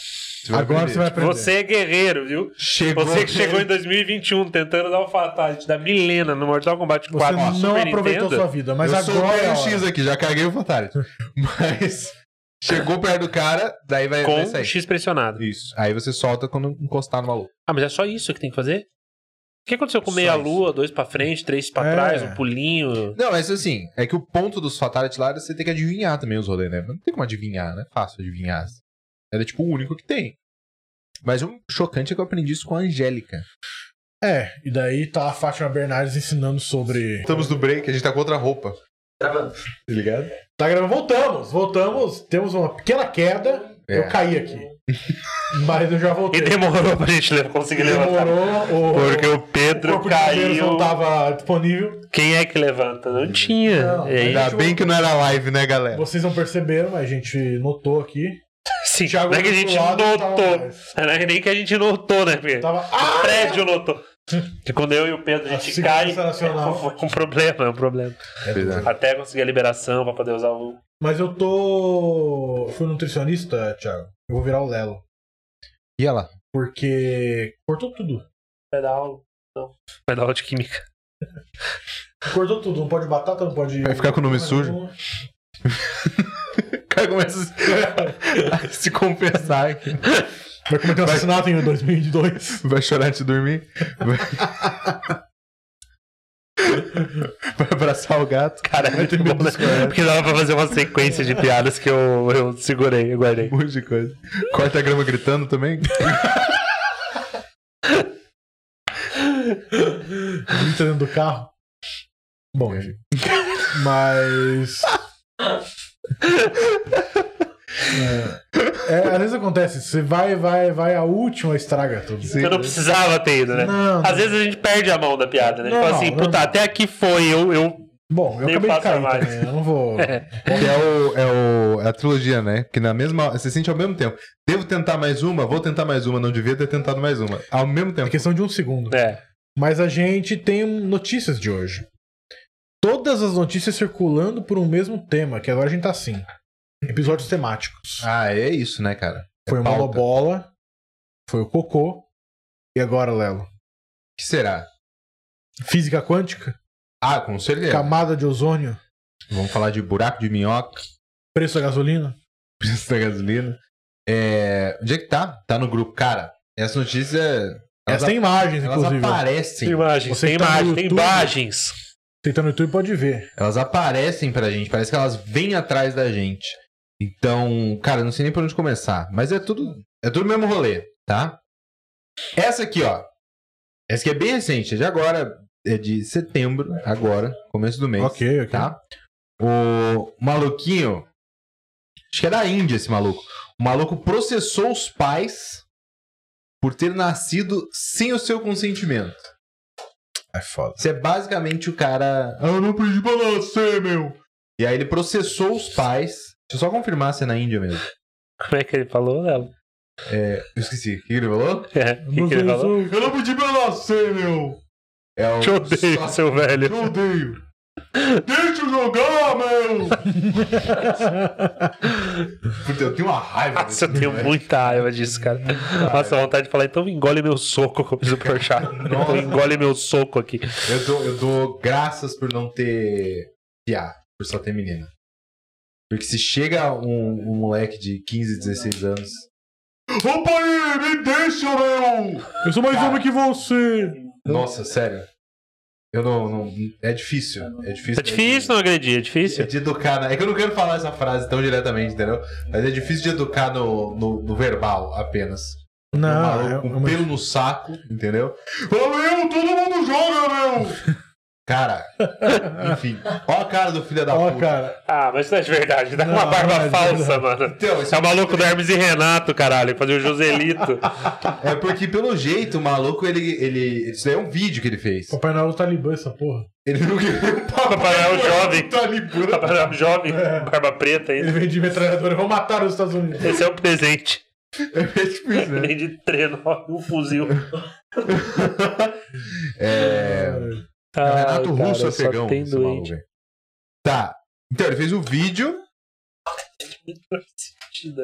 Você Agora aprender. você vai aprender. Você é guerreiro, viu? Chegou. Você que chegou em 2021 tentando dar o fatality da Milena no Mortal Kombat Você 4 no não Super aproveitou Nintendo. sua vida, mas eu agora. sou é a o hora. X aqui, já caguei o Fatality. Mas chegou perto do cara, daí vai, vai com sair. X pressionado. Isso. Aí você solta quando encostar no maluco. Ah, mas é só isso que tem que fazer? O que aconteceu com Só meia isso. lua, dois pra frente, três pra É. trás, um pulinho? Não, mas assim, é que o ponto dos Fatality lá é você tem que adivinhar também os rolês, né? Não tem como adivinhar, né? Fácil adivinhar. Era tipo o único que tem. Mas o chocante é que eu aprendi isso com a Angélica. É, e daí tá a Fátima Bernardes ensinando sobre. Estamos no break, a gente tá com outra roupa. Gravando. Tá ligado? Tá gravando, voltamos, voltamos. Temos uma pequena queda. É. Eu caí aqui. Mas eu já E voltei. demorou pra gente conseguir levantar. Demorou, o, Porque o o Pedro bombeiros caiu. não tava disponível. Quem é que levanta? Não tinha. Não, E Ainda bem que não era live, né, galera? Vocês não perceberam, mas a gente notou aqui. Sim, Thiago não é que a gente notou. mais. Não é nem que a gente notou, né? Porque Tava. o Ah! prédio notou. Que quando eu e o Pedro a A gente segurança cai, nacional. foi um problema, é um problema. Verdade. Até conseguir a liberação pra poder usar o Mas eu tô. eu Fui nutricionista, Thiago. Eu vou virar o Lelo. E ela? Porque cortou tudo. pedal. Não. Pedal de química. Cortou tudo. Não pode batata, não pode. Vai ficar com o nome sujo? O cara começa a se- a se confessar aqui. Vai cometer um assassinato em 2002. Vai chorar antes de dormir. Vai, Vai abraçar o gato. Cara, é muito bom, né? Porque dava pra fazer uma sequência de piadas que eu, eu segurei, eu guardei. Um monte de coisa. Corta a grama gritando também. Grita dentro do carro. Bom, enfim. Mas. É, é, às vezes acontece, você vai, vai, vai, a última estraga tudo. Sim. Eu não precisava ter ido, né? Não, Às vezes a gente perde a mão da piada, né? Não, Tipo assim, não, puta, não. até aqui foi, eu, eu Bom, eu acabei de cair mais. também, eu não vou. Que é, o, é, o, é a trilogia, né? Que na mesma. Você sente ao mesmo tempo. Devo tentar mais uma, vou tentar mais uma, não devia ter tentado mais uma. Ao mesmo É tempo. questão de um segundo. É. Mas a gente tem notícias de hoje. Todas as notícias circulando por um mesmo tema, que agora a gente tá assim. Episódios temáticos. Ah, é isso, né, cara? É foi o pauta. Malobola, foi o Cocô, e agora, Lelo? O que será? Física quântica, Ah, com certeza. camada de ozônio, Vamos falar de buraco de minhoca, preço da gasolina. preço da gasolina. É... Onde é que tá? Tá no grupo. Cara, Essa notícia. Elas, Essa tem imagens, elas inclusive. aparecem. Tem imagens, Você tem tá tem imagens. Você tá no YouTube pode ver. Elas aparecem pra gente. Parece que elas vêm atrás da gente. Então, cara, não sei nem por onde começar. Mas é tudo. É tudo o mesmo rolê, tá? Essa aqui, ó. Essa aqui é bem recente, é de agora. É de setembro, agora, começo do mês. Ok, ok. tá? O maluquinho. Acho que é da Índia esse maluco. O maluco processou os pais por ter nascido sem o seu consentimento. É foda. Isso é basicamente o cara. Ah, eu não pedi pra nascer, meu. E aí ele processou os pais. Deixa eu só confirmar se é na Índia mesmo. Como é que ele falou, Léo? Eu esqueci. O que ele falou? É, o que, que ele falou? Eu não pedi pra nascer, meu. É o. Te odeio, só- seu velho. Te odeio. Deixa jogar, meu! Puta, eu tenho uma raiva Nossa, eu tenho velho. muita raiva disso, cara. Nossa, vontade de falar, então engole meu soco, como diz o Porchat. Então engole meu soco aqui. Eu dou, eu dou graças por não ter piá, por só ter menina. Porque se chega um, um moleque de 15, 16 anos. Ô pai, me deixa, meu! Eu sou mais Cara. homem que você. Nossa, sério. Eu não, não. É difícil. É difícil. É difícil não agredir, é É difícil. de educar, né? É que eu não quero falar essa frase tão diretamente, entendeu? Mas é difícil de educar no, no, no verbal apenas. um Não, maluco é, com é uma- pelo no saco, entendeu? Ô meu, todo mundo joga, meu! Cara, enfim. Ó a cara do filho da Ó, puta. cara. Ah, mas isso não é de verdade. Dá com uma Não, barba não é de falsa, mano. Então, isso É o maluco do Hermes e Renato, caralho. Fazer o Joselito. é porque, pelo jeito, o maluco, ele, ele. Isso daí é um vídeo que ele fez. Papai Noel do Talibã, essa porra. Ele não queria. Papai Noel jovem. Talibã. Papai Noel jovem, barba preta Ele ainda. vem de metralhadora. Vão matar os Estados Unidos. Esse é o presente. É tipo isso, né? Vem de trenó e um fuzil. É. É o Renato cara, Russo só afegão. Tem maluco, doente. Tá. Então, ele fez o vídeo.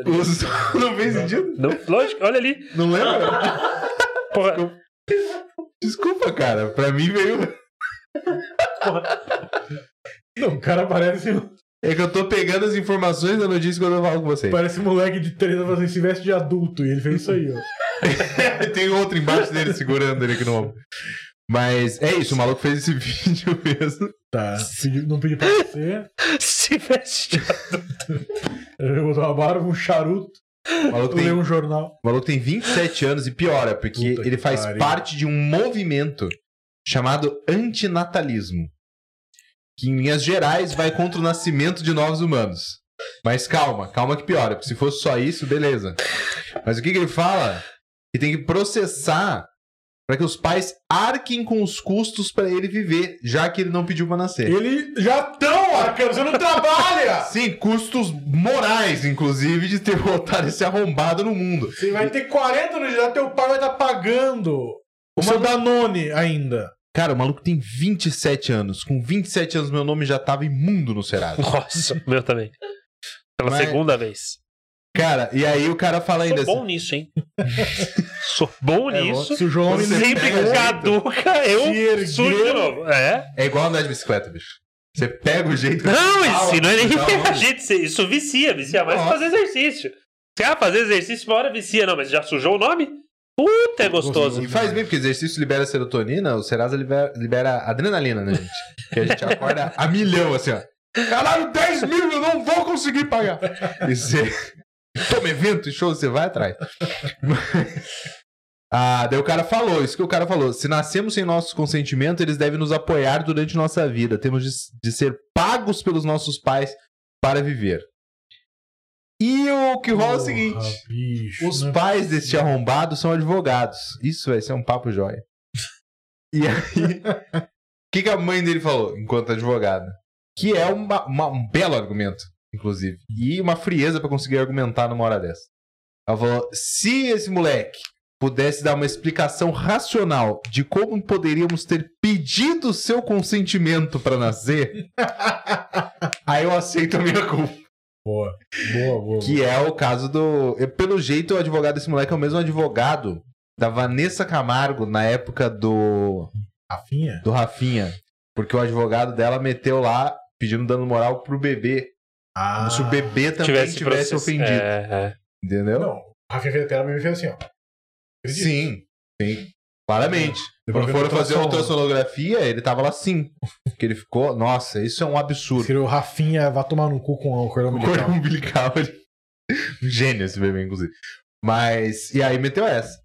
Os... Não fez sentido? Não, lógico, olha ali. Não lembra? Porra, Desculpa, cara. Pra mim veio. Não, o cara parece, É que eu tô pegando as informações da notícia quando eu falo com vocês. parece moleque de 13 anos assim, se veste de adulto. E ele fez isso aí, ó. Tem outro embaixo dele segurando ele aqui no ombro. Mas é isso, o maluco fez esse vídeo mesmo. Tá. Pedi- não pedi pra você. se veste. Ele botou uma barba, um charuto, O maluco tem, um jornal. o maluco tem 27 anos e piora, porque Puta ele faz pariu. parte de um movimento chamado antinatalismo. Que em linhas gerais vai contra o nascimento de novos humanos. Mas calma, calma que piora. Porque se fosse só isso, beleza. Mas o que, que ele fala? Que tem que processar para que os pais arquem com os custos para ele viver, já que ele não pediu para nascer. Ele já tão arcando, você não trabalha! Sim, custos morais, inclusive, de ter botado esse arrombado no mundo. Você vai ter 40 anos de idade, teu pai vai estar pagando o seu Danone ainda. Cara, o maluco tem 27 anos. Com 27 anos, meu nome já tava imundo no Serasa. Nossa, o meu também. Pela Mas- segunda vez. Cara, e aí o cara fala ainda Sou assim. bom nisso, hein? Sou bom É, nisso. se o João Sempre que caduca, eu ergueu. sujo de novo. É? É igual andar de bicicleta, bicho. Você pega o jeito. Não, Fala, isso não é nem isso vicia, vicia mais fazer exercício. Você ah, fazer exercício, uma hora vicia, não, mas já sujou o nome? Puta, é gostoso. E faz bem, porque exercício libera serotonina, o Serasa libera, libera adrenalina, né, gente? Que a gente acorda a milhão, assim, ó. Caralho, 10 mil, eu não vou conseguir pagar. E você toma evento e show, você vai atrás. Ah, daí o cara falou, isso que o cara falou. Se nascemos sem nosso consentimento, eles devem nos apoiar durante nossa vida. Temos de, de ser pagos pelos nossos pais para viver. E o que rola é o seguinte: bicho, os né? pais deste arrombado são advogados. Isso vai ser um papo jóia. E aí, o que, que a mãe dele falou enquanto advogada? Que é uma- uma- um belo argumento, inclusive. E uma frieza pra conseguir argumentar numa hora dessa. Ela falou: se esse moleque pudesse dar uma explicação racional de como poderíamos ter pedido seu consentimento pra nascer, aí eu aceito a minha culpa. Boa, boa, boa. Que é o caso do. Pelo jeito, o advogado desse moleque é o mesmo advogado da Vanessa Camargo na época do, Rafinha? do Rafinha. Porque o advogado dela meteu lá pedindo dano moral pro bebê. Ah, Como se o bebê também tivesse, processo- ofendido. É, é. Entendeu? Não, Rafinha ela me fez assim, ó. Sim, sim. Claramente. Depois Quando foram fazer a ultrassonografia, ele tava lá sim. Que ele ficou. Nossa, isso é um absurdo. Se o Rafinha vai tomar no cu com o cordão O cordão umbilical. umbilical. ele- Um Gênio esse bebê, inclusive. Mas. E aí meteu essa.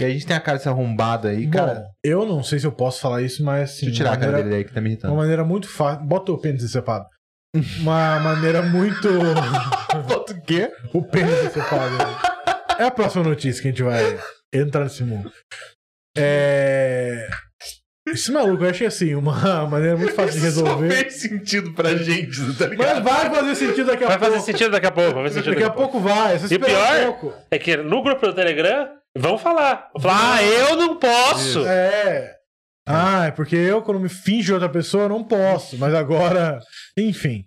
E aí a gente tem a cara dessa arrombada aí, cara. Bom, eu não sei se eu posso falar isso, mas assim. deixa eu tirar a cara maneira- dele aí que tá me irritando. Uma maneira muito fácil. Bota o pênis decepado. Uma maneira muito. O quê? o pênis decepado. É a próxima notícia que a gente vai entrar nesse mundo. É. Esse maluco, eu achei assim, uma maneira muito fácil de resolver. Só fez sentido pra gente, tá Mas ligado? vai fazer sentido daqui a Vai pouco. fazer sentido daqui a pouco. Vai fazer sentido Daqui a pouco vai. É só E pior- um pouco. É que no grupo do Telegram vão falar. Vão falar, ah, eu não posso. É. Ah, é porque eu, quando me finjo outra pessoa, eu não posso. Mas agora. Enfim.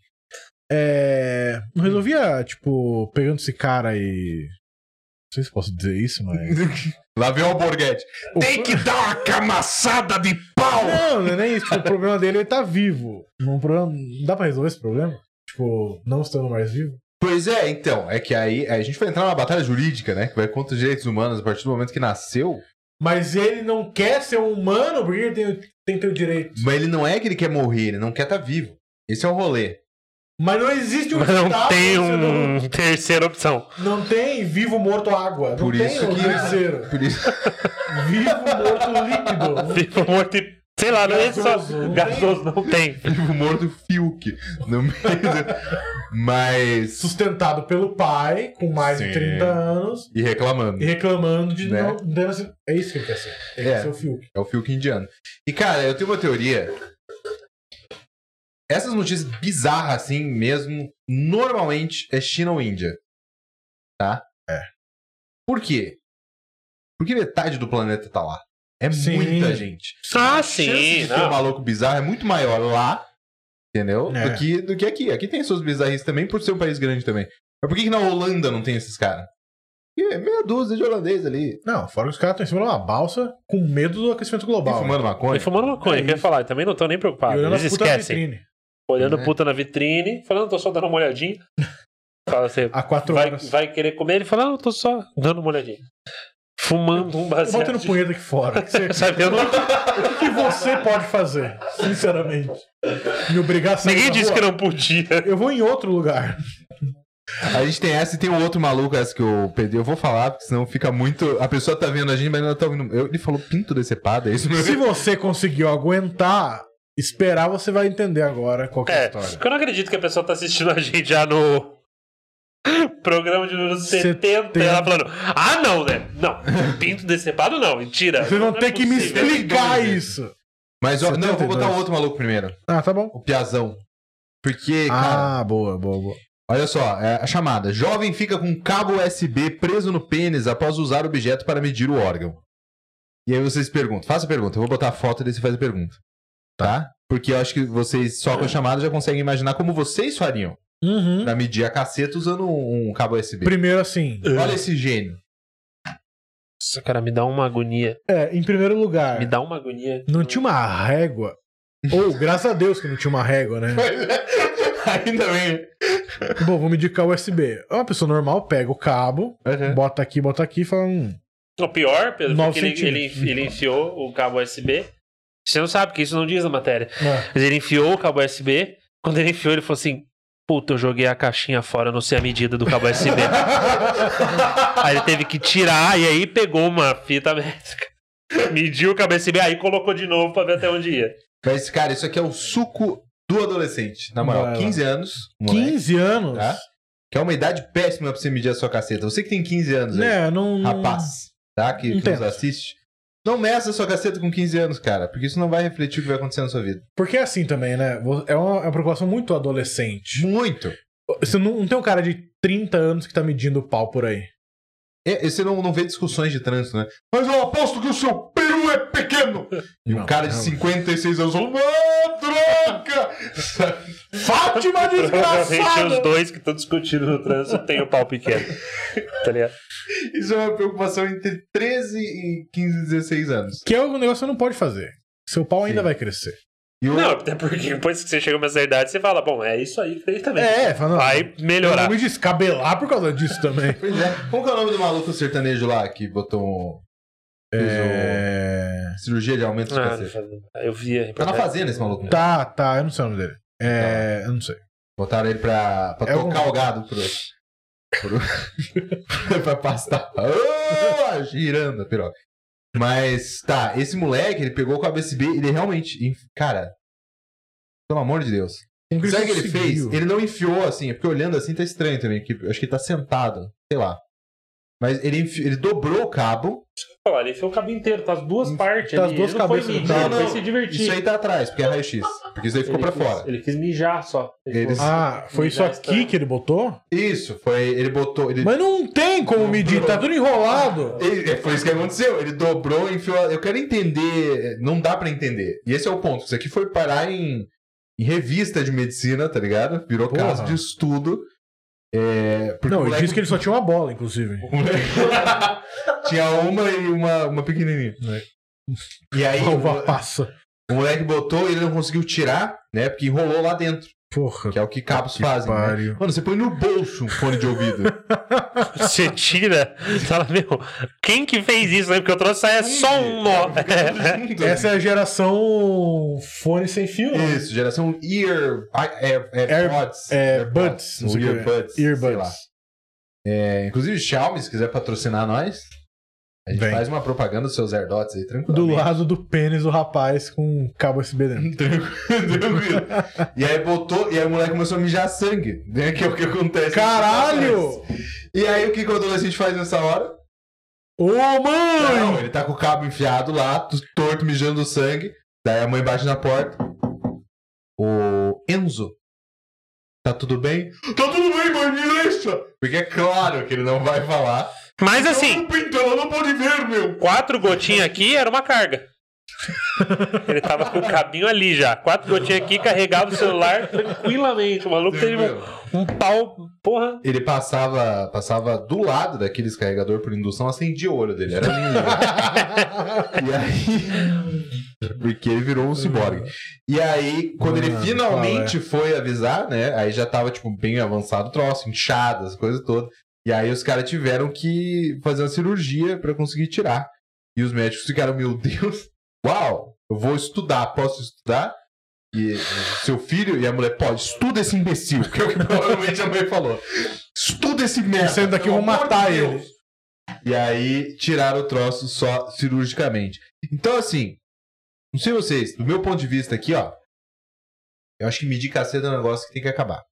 É. Não resolvia, tipo, pegando esse cara e. Não sei se posso dizer isso, mas. Lá vem o Alborguete. Tem que dar uma camaçada de pau! Não, não é nem isso. Tipo, o problema dele é ele tá vivo. Não, problema... não dá pra resolver esse problema? Tipo, não estando mais vivo? Pois é, então. É que aí a gente vai entrar numa batalha jurídica, né? Que vai contra os direitos humanos a partir do momento que nasceu. Mas ele não quer ser um humano porque ele tem, tem que ter o direito. Mas ele não é que ele quer morrer, ele não quer estar vivo. Esse é o rolê. Mas não existe um Mas não estado tem você não- um terceira opção. Não tem vivo, morto, água. Não Por tem isso o que- terceiro. Por isso. Vivo, morto, líquido. Vivo, morto e. Sei lá, não é só. Gasoso, não Gasoso não tem. Vivo morto Fiuk. No meio do- Mas. Sustentado pelo pai, com mais Sim. de 30 anos, E reclamando. e reclamando de Né? não. de- É isso que ele quer ser. Ele É. quer ser o Fiuk. É o Fiuk indiano. E, cara, eu tenho uma teoria. Essas notícias bizarras, assim mesmo, normalmente é China ou Índia. Tá? É. Por quê? Porque metade do planeta tá lá. É Sim. muita gente. Ah, A chance sim. de ter um Não. maluco bizarro é muito maior lá, entendeu? É. Do, que, do que aqui. Aqui tem suas bizarrices também, por ser um país grande também. Mas por que, que na Holanda não tem esses caras? É meia dúzia de holandês ali. Não, fora que os caras estão em cima de uma balsa com medo do aquecimento E global. fumando maconha. E fumando maconha, É quer falar. Também não estão nem E preocupados. olhando Eles esquecem. vitrine. Olhando É. puta na vitrine, falando, tô só dando uma olhadinha. Fala assim, Há quatro vai, horas. vai querer comer? Ele fala, não, tô só dando uma olhadinha. Fumando um baseado. botando punheta aqui fora. O que você- Sabe, eu não- o que você pode fazer? Sinceramente. Me obrigar a sair Ninguém disse rua? que não podia. Eu vou em outro lugar. A gente tem essa e tem um outro maluco, essa que eu perdi. Eu vou falar, porque senão fica muito. A pessoa tá vendo a gente, mas não tá ouvindo. Eu- Ele falou pinto decepado, é isso Se mesmo? você conseguiu aguentar, esperar, você vai entender agora qual que é a É, história. porque eu não acredito que a pessoa tá assistindo a gente já no programa de número 70 e ela falando, ah, não, né? Não, pinto decepado não, mentira. Vocês vão Não é ter que me explicar né? isso. Mas ó, não, eu vou 72. botar o outro maluco primeiro. Ah, tá bom. O Piazão. Porque, cara, Ah, boa, boa, boa. olha só, é a chamada. Jovem fica com cabo USB preso no pênis após usar objeto para medir o órgão. E aí vocês perguntam, faça a pergunta. Eu vou botar a foto e daí você faz a pergunta. Tá? Porque eu acho que vocês, só com a chamada, já conseguem imaginar como vocês fariam Uhum. pra medir a caceta usando um, um cabo USB. Primeiro assim. Olha esse gênio. Nossa, cara, me dá uma agonia. É, em primeiro lugar, Me dá uma agonia. não tinha uma régua. Ou, graças a Deus que não tinha uma régua, né? Ainda bem. Bom, vou medir com a USB. Uma pessoa normal pega o cabo, Uhum. bota aqui, bota aqui e fala. Hum, O pior, Pedro, foi Nove que ele, ele, ele enfiou o cabo USB. Você não sabe, porque isso não diz na matéria. né? Mas ele enfiou o cabo USB. Quando ele enfiou, ele falou assim: Puta, eu joguei a caixinha fora, não sei a medida do cabo USB. aí ele teve que tirar e aí pegou uma fita métrica. Mediu o cabo USB, aí colocou de novo pra ver até onde ia. Mas, cara, isso aqui é o suco do adolescente. Na moral, Vai lá. 15 anos. moleque, 15 anos? Tá? Que é uma idade péssima pra você medir a sua caceta. Você que tem 15 anos aí, Né, não. rapaz, tá? Que, que nos assiste. Não meça sua caceta com 15 anos, cara. Porque isso não vai refletir o que vai acontecer na sua vida. Porque é assim também, né? É uma, é uma preocupação muito adolescente. Muito. Você não, não tem um cara de 30 anos que tá medindo o pau por aí. É, você não, não vê discussões de trânsito, né? Mas eu aposto que o seu peru é pequeno. E um Não, cara de não. 56 anos não, troca! Fátima Provavelmente os desgraçada! dois que estão discutindo no trânsito têm o pau pequeno. Tá ligado? Isso é uma preocupação entre 13 e 15, 16 anos. Que é um negócio que você não pode fazer. Seu pau ainda Sim. vai crescer. E o... Não, até porque depois que você chega a uma certa idade, você fala, bom, é isso aí que fez também. É, falando. Vai melhorar. Eu me descabelar por causa disso também. Pois é. Como que é o nome do maluco sertanejo lá que botou um... É... o- cirurgia de aumento de Ah, eu vi. Tá na fazenda esse maluco. Tá, tá, eu não sei o nome dele. É. Eu não sei. Botaram ele pra, pra É tocar um- o gado pro. pro... pra pastar. Ah, girando a piroca. Mas, tá, esse moleque, ele pegou com a BSB, ele realmente. Cara. Pelo amor de Deus. Um que Sabe o que ele fez? Ele não enfiou assim, é porque olhando assim tá estranho também. Acho que ele tá sentado, sei lá. Mas ele, enfi- ele dobrou o cabo. Olha, ele fez o cabo inteiro, tá as duas partes. tá as ali. duas ele não foi cabeças do medir, cabo. ele foi se divertir. Isso aí tá atrás, porque é raio-x. Porque isso aí ficou ele pra quis, fora. Ele quis mijar só. Ele Eles- Ah, foi isso aqui está. que ele botou? Isso, foi. Ele botou. Ele, Mas não tem como medir, tá tudo enrolado. Ele- é, foi isso que aconteceu. Ele dobrou, enfiou. Eu quero entender. Não dá pra entender. E esse é o ponto. Isso aqui foi parar em, em revista de medicina, tá ligado? Virou Porra. caso de estudo. É, Não, ele disse que ele só tinha uma bola, inclusive. Tinha uma e uma, uma pequenininha. E aí, A o, uva mo- passa. o moleque botou e ele não conseguiu tirar, né? Porque enrolou lá dentro. Porra. Que é o que cabos Que fazem. Né? Mano, você põe no bolso um fone de ouvido. Você tira, fala, meu, quem que fez isso, né? Porque eu trouxe é só um nó. Essa é a geração fone sem fio, né? Isso, geração ear, air, Air- AirPods. é, buds, é. earbuds. Earbuds. É, inclusive, Xiaomi, se quiser patrocinar nós, a gente Vem. faz uma propaganda dos seus AirDots aí, tranquilo. Do lado do pênis do rapaz com cabo USB dentro. Tranquilo. E aí botou, e aí o moleque começou a mijar sangue, né? Que é o que acontece. Caralho! E aí o que, que o adolescente faz nessa hora? Ô, Não, mãe! ele tá com o cabo enfiado lá, torto, mijando sangue. Daí a mãe bate na porta. O Enzo. Tá tudo bem? Tá tudo bem, mãe, me deixa! Porque é claro que ele não vai falar. Mas assim, Não, Pinto, ela não pode ver, meu! quatro gotinhas aqui era uma carga. Ele tava com o cabinho ali já. Quatro gotinhas aqui, carregava o celular tranquilamente. O maluco teve um, um pau. Porra. Ele passava, passava do lado daqueles carregador por indução, acendia o olho dele. Era lindo. e aí. Porque ele virou um ciborgue. E aí, quando ele finalmente foi avisar, né? Aí já tava, tipo, bem avançado o troço, inchado, as coisas todas. E aí os caras tiveram que fazer uma cirurgia pra conseguir tirar. E os médicos ficaram, meu Deus, uau, eu vou estudar, posso estudar? E seu filho e a mulher, pode, estuda esse imbecil, que é o que provavelmente a mãe falou. Estuda esse merda. Saindo daqui, eu vou matar de ele. Deus. E aí tiraram o troço só cirurgicamente. Então, assim, não sei vocês, do meu ponto de vista aqui, ó, eu acho que medir caceta é um negócio que tem que acabar.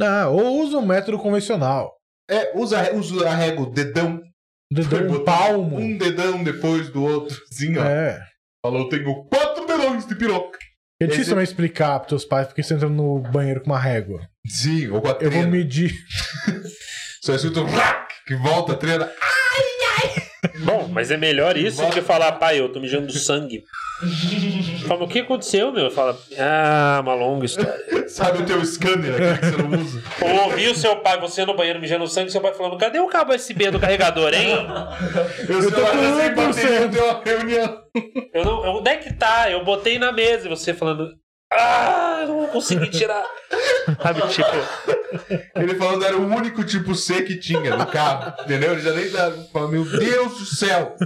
Ah, ou usa um método convencional. É, usa, usa a régua, dedão. Dedão, um palmo. Um dedão depois do outro, assim, ó. É. Falou, eu tenho quatro dedões de piroca. É difícil Esse- também explicar pros teus pais porque você entra no banheiro com uma régua. Sim, ou com a Eu vou medir. Só escuta um que volta a trena. Bom, mas é melhor isso do que falar, pai, eu tô mijando sangue. Fala, o que aconteceu, meu? Fala, ah, uma longa história. Sabe o teu scanner aquele que você não usa? Ou ouvi o seu pai, você no banheiro mijando sangue, seu pai falando, cadê o cabo USB do carregador, hein? Eu, tô com sem bateria, 1%. deu uma reunião. Eu não, onde é que tá? Eu botei na mesa e você falando, ah, eu não vou conseguir tirar. Sabe, tipo, Ele falando era o único tipo C que tinha no carro, entendeu? Ele já nem tá falando, meu Deus do céu,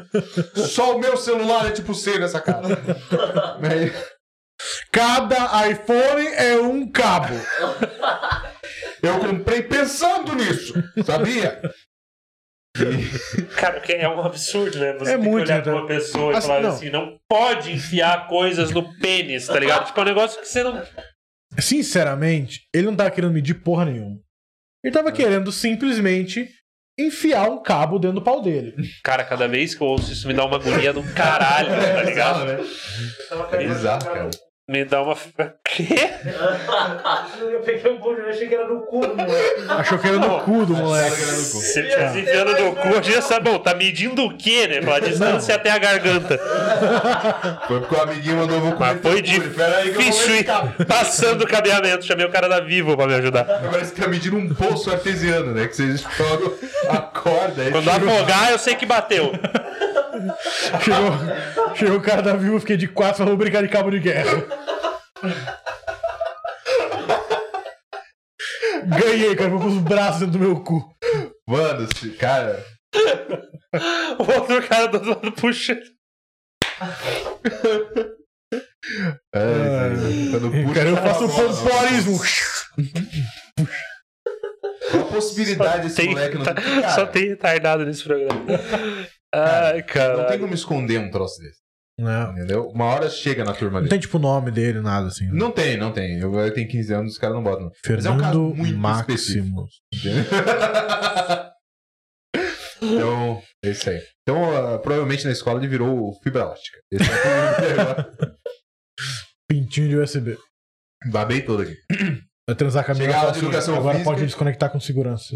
só o meu celular é tipo C nessa casa. Aí, Cada iPhone é um cabo. Eu comprei pensando nisso, sabia? cara, que é um absurdo, né? Você É tem muito, que olhar pra né? uma pessoa e Assim, falar não. assim, não pode enfiar coisas no pênis, tá ligado? Tipo, é um negócio que você não... Sinceramente, ele não tava querendo medir porra nenhuma. Ele tava querendo simplesmente enfiar um cabo dentro do pau dele. Cara, cada vez que eu ouço isso me dá uma agonia do caralho, tá ligado? né? Bizarro, cara. Me dá uma. Quê? Eu peguei um pouco, eu achei que era no cu, mano. Achou que era no cu do moleque. Se ele tivesse enfiando no cu, a gente já sabe, bom, tá medindo o quê, né? Pela distância até a garganta. Foi porque o amiguinho mandou vou Mas foi difícil. Ir verificar. passando o cabeamento. Chamei o cara da Vivo pra me ajudar. Parece que tá medindo um poço artesiano, né? Que vocês jogam a corda aí. Quando afogar, eu sei que bateu. Chegou, chegou o cara da viúva, fiquei de quatro, falou brincar de cabo de guerra. Ganhei, cara, vou pros braços dentro do meu cu. Mano, esse cara. O outro cara do outro lado puxa. É, quando puxa, Cara, eu faço o nossa, pompoarismo. Qual a possibilidade desse Tem- moleque não tá- tem. Cara, Só tem retardado nesse programa. Ai, Não tem cara. como esconder um troço desse. Não, Entendeu? Uma hora chega na turma não dele. tem tipo o nome dele, nada assim. Não tem, não tem. Eu, eu tenho 15 anos, os caras não botam. não. Mas é um Fernando. Entendeu? então, é isso aí. Então, ah, provavelmente na escola ele virou fibra ótica. Esse é Pintinho de USB. Babei todo aqui. Vai transar com a mina Chega a aula fala de educação Agora física. pode desconectar com segurança.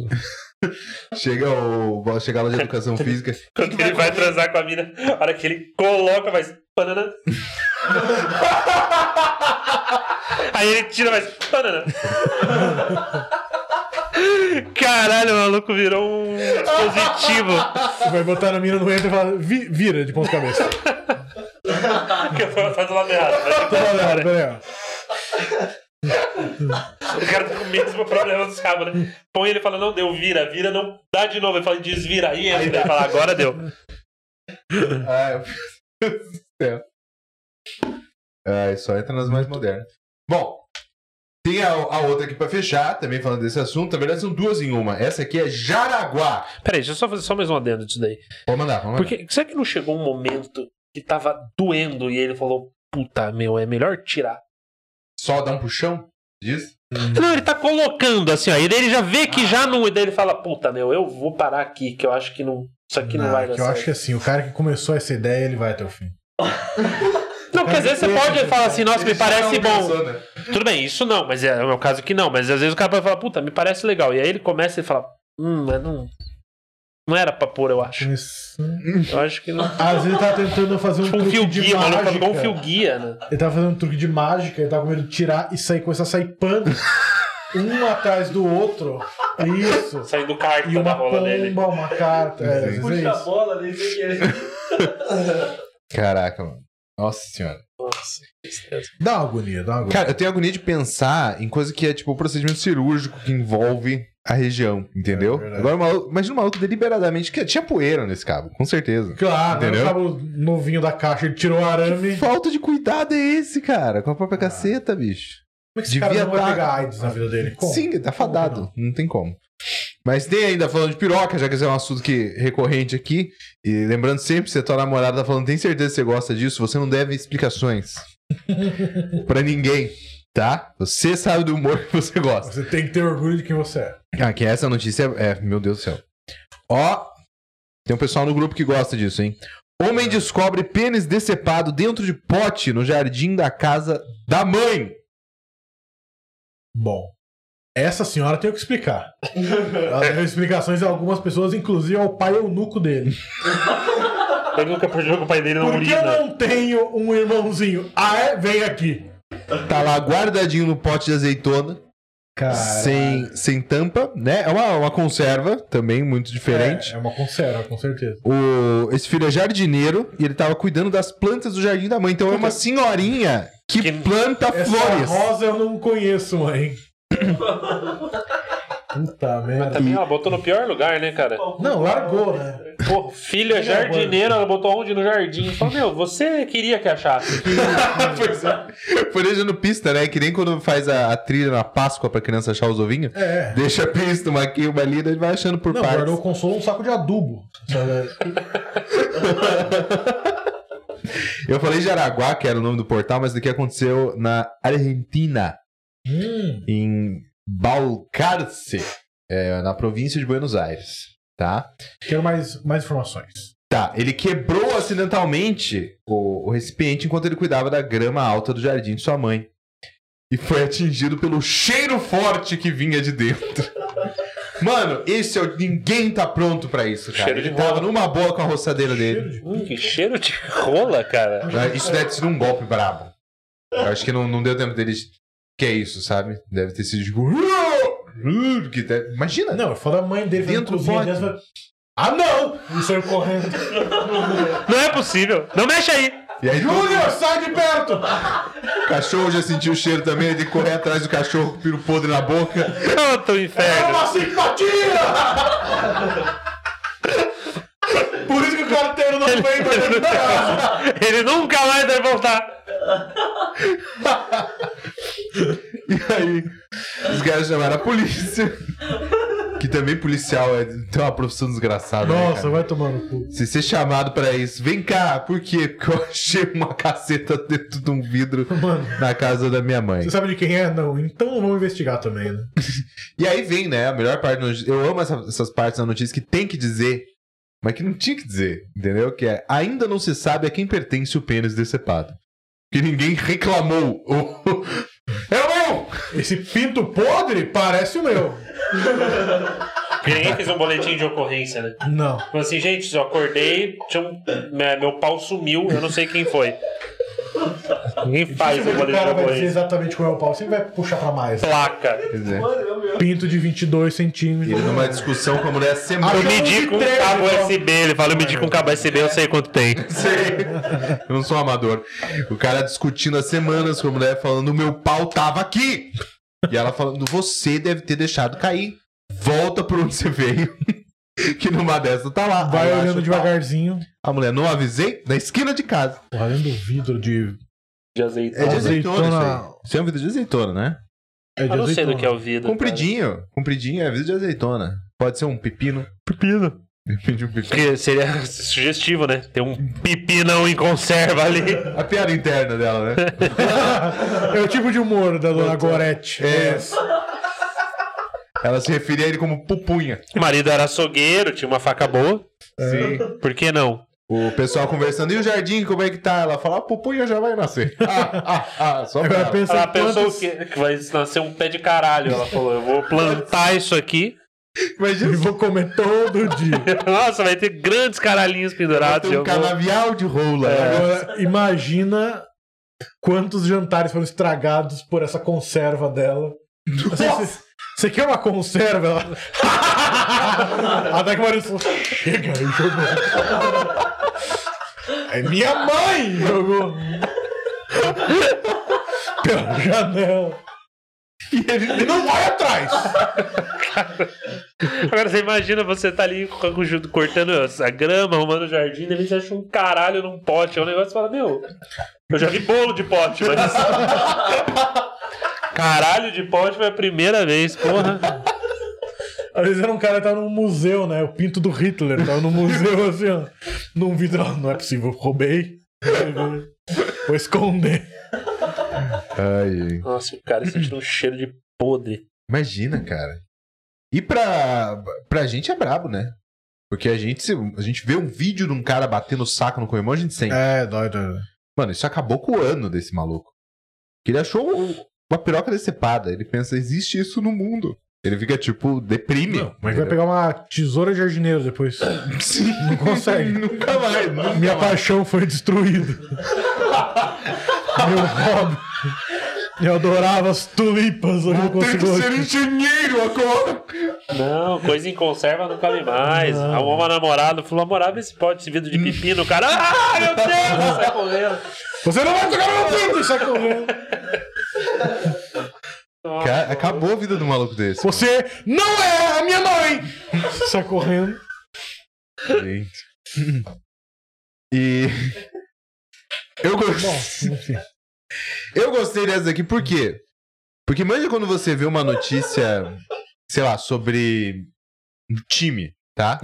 Chega o. Chega a aula de educação física. Quando ele vai transar com a mina, a hora que ele coloca, vai. Banana. Aí ele tira, mais. Banana. Caralho, o maluco virou um dispositivo. Você vai botar na mina no entra e falar, "Vi- vira de ponta cabeça. que faz do lado errado. Tô falando, peraí, ó. O cara com o mesmo problema dos cabos, né? Põe ele e fala, não deu, vira, vira, não dá de novo. Ele fala, desvira, aí entra. Ele fala, agora deu. Ah, meu Deus do céu. Ah, só entra nas mais modernas. Bom, tem a, a outra aqui pra fechar, também falando desse assunto. Na verdade, são duas em uma. Essa aqui é Jaraguá. Peraí, deixa eu só fazer só mais um adendo disso daí. Pode mandar, vamos mandar. Porque será que não chegou um momento que tava doendo e ele falou, puta, meu, é melhor tirar? Só dá um puxão? Diz? Não, ele tá colocando assim, ó. E daí ele já vê que já não. E daí ele fala, puta, meu, eu vou parar aqui, que eu acho que não. Isso aqui não, Não, vai que dar eu acho que assim, o cara que começou essa ideia, ele vai até o fim. Não, porque às vezes você pode falar assim, nossa, me parece bom. né? Tudo bem, isso não, mas é o meu caso que não. Mas às vezes o cara pode falar, puta, me parece legal. E aí ele começa e fala, hum, mas não. Não era pra pôr, eu acho. Mas, Eu acho que não. Às vezes ele tá tentando fazer um Tipo um truque fio de guia, mágica. um fio guia, né? Ele tava fazendo um truque de mágica, ele tava com medo de tirar e sair, começar a sair pano um atrás do outro. Isso. Saindo do carta E da uma dele. pomba, uma carta. É, às vezes é Puxa a isso. bola, nem sei o que é. Caraca, mano. Nossa senhora. Nossa, que tristeza. Dá uma agonia, dá uma agonia. Cara, eu tenho agonia de pensar em coisa que é tipo o procedimento cirúrgico que envolve a região, entendeu? É. Agora, o maluco, imagina o maluco deliberadamente. Que tinha poeira nesse cabo, com certeza. Claro, não Entendeu? o cabo novinho da caixa, ele tirou o arame. Falta de cuidado é esse, cara? Com a própria caceta, bicho. Como é que esse cara Devia não vai tá- pegar AIDS na vida dele? Como? Sim, tá fadado. que Não? tem como. Mas tem ainda falando de piroca, já que esse é um assunto que recorrente aqui. E lembrando sempre, se a tua namorada tá falando, tem certeza que você gosta disso, você não deve explicações. pra ninguém, tá? Você sabe do humor que você gosta. Você tem que ter orgulho de quem você é. Ah, que essa notícia é, é- meu Deus do céu. Ó, tem um pessoal no grupo que gosta disso, hein? Homem descobre pênis decepado dentro de pote no jardim da casa da mãe. Bom, essa senhora tem o que explicar. Ela deu explicações a algumas pessoas, inclusive ao pai eunuco dele. Ele nunca com o pai dele na Por que eu urina. não tenho um irmãozinho? Ah, é? Vem aqui. Tá lá guardadinho no pote de azeitona. Sem, sem tampa, né? É uma, uma conserva também muito diferente. É, é uma conserva, com certeza. O, esse filho é jardineiro e ele tava cuidando das plantas do jardim da mãe. Então é uma senhorinha que, Que- planta Essa flores. rosa eu não conheço, mãe. Puta merda. Também ela botou no pior lugar, né, cara? Não, largou, né? Porra, o filho é jardineiro, ela botou onde? No jardim. Falou, meu, você queria que achasse. Pois é. Foi deixando pista, né? Que nem quando faz a, a trilha na Páscoa pra criança achar os ovinhos. É. Deixa pista, uma aqui, uma ali, daí vai achando por Não, partes. guardou o consolo um saco de adubo. Eu falei Jaraguá, que era o nome do portal, mas daqui aconteceu na Argentina, Hum, em Balcarce, é, na província de Buenos Aires, tá? quero mais, mais informações. Tá, ele quebrou acidentalmente o, o recipiente enquanto ele cuidava da grama alta do jardim de sua mãe. E foi atingido pelo cheiro forte que vinha de dentro. Mano, esse é o... ninguém tá pronto pra isso, cara. Cheiro ele de tava rola. numa boa com a roçadeira dele. Hum, que cheiro de rola, cara. Isso deve ter sido um golpe brabo. Eu acho que não, não deu tempo deles. Que é isso, sabe? Deve ter sido tipo. Que deve- Imagina! Não, é foda a mãe dele Dentro do pote. Ah, não! E saiu correndo. Não é possível. Não mexe aí. E aí Júnior, sai de perto! o cachorro já sentiu o cheiro também, ele tem que correr atrás do cachorro com o piro podre na boca. Quanto É inferno. uma simpatia! Por isso que o carteiro não vem pra dentro da casa. Ele nunca mais vai voltar. E aí, os caras chamaram a polícia. Que também policial é, tem uma profissão desgraçada. né, Nossa, cara? vai tomar no cu. Se ser chamado pra isso, vem cá, por quê? Porque eu achei uma caceta dentro de um vidro Mano, na casa da minha mãe. você sabe de quem é? Não. Então vamos investigar também, né? E aí vem, né? A melhor parte. da notícia- Eu amo essa- essas partes da notícia que tem que dizer, mas que não tinha que dizer, entendeu? Que é ainda não se sabe a quem pertence o pênis decepado. Que ninguém reclamou. É o meu! Esse pinto podre parece o meu. Porque ninguém fez um boletim de ocorrência, né? Não. Falei assim, gente, eu acordei, tinha um- meu, meu pau sumiu, eu não sei quem foi. Ninguém faz um Dificilmente o de cara vai dizer exatamente qual é o pau. Sempre vai puxar pra mais. Placa. Quer dizer, Pinto de 22 centímetros. ele numa discussão com a mulher semana. Eu medi com um treze, cabo então. USB, ele fala, eu medi com um cabo USB, eu sei quanto tem. Sei. Eu não sou um amador. O cara discutindo há semanas com a mulher, falando: o meu pau tava aqui! E ela falando: você deve ter deixado cair. Volta por onde você veio. que numa dessa tá lá. Vai olhando pau. devagarzinho. A mulher, não avisei? Na esquina de casa. Olhando o vidro de. De azeite. É de azeitona, Azeitona. isso aí. Isso é um vidro de azeitona, né? É de Eu não sei do azeitona. que é o vidro. Compridinho. Compridinho é vidro de azeitona. Pode ser um pepino. Pepino. Depende de um pepino. Porque seria sugestivo, né? Tem um pepinão em conserva ali. A piada interna dela, né? é o tipo de humor da dona Gorete. É. Ela se referia a ele como pupunha. O marido era açougueiro, tinha uma faca boa. Sim. Por que não? O pessoal conversando, e o jardim, como é que tá? Ela fala, a pupunha já vai nascer. Ah, ah, ah, só pra ela. pensa Ela em pensou quantos- que, que vai nascer um pé de caralho. Ela falou: eu vou plantar isso aqui. Imagina E vou comer todo dia. Nossa, vai ter grandes caralhinhos pendurados. tem um eu vou- canavial de rola. né? Agora, imagina quantos jantares foram estragados por essa conserva dela. Assim, Você, você quer uma conserva? Ela... Até que o marido falou: Chega, e jogou. É minha mãe! Jogou. Pela janela. E ele não vai atrás! Agora você imagina você tá ali cortando a grama, arrumando o jardim, e você acha um caralho num pote. É um negócio você fala, meu, eu já vi bolo de pote, mas. caralho de pote foi a primeira vez, porra. Às vezes era um cara que tava num museu, né? O pinto do Hitler. Tava no museu assim, ó. Num vidro. Não é possível, roubei. Vou esconder. Ai, Nossa, o cara sentindo um cheiro de podre. imagina, cara. E pra, pra gente é brabo, né? Porque a gente, se- a gente vê um vídeo de um cara batendo o saco no corrimão, a gente sente. É, dói, dói. Mano, isso acabou com o ano desse maluco. Que ele achou um- uma piroca decepada. Ele pensa, existe isso no mundo. Ele fica, tipo, deprime. Não, mas vai pegar uma tesoura de jardineiro depois. Sim. Não consegue. nunca mais. Nunca Minha mais. paixão foi destruída. Meu hobby. Eu adorava as tulipas, eu Tem que ser engenheiro agora. Não, coisa em conserva não cabe mais. Não. Arrumou uma namorada, falou: amor, abre esse pote, esse vidro de pepino. O cara, ah, meu Deus, sai correndo. Você não vai tocar no meu pinto, sai correndo. Acabou a vida do maluco desse. Você não é a minha mãe! Sai correndo. Gente. E. Eu, go- Bom, enfim. eu gostei dessa aqui, por quê? Porque manja quando você vê uma notícia, sei lá, sobre um time, tá?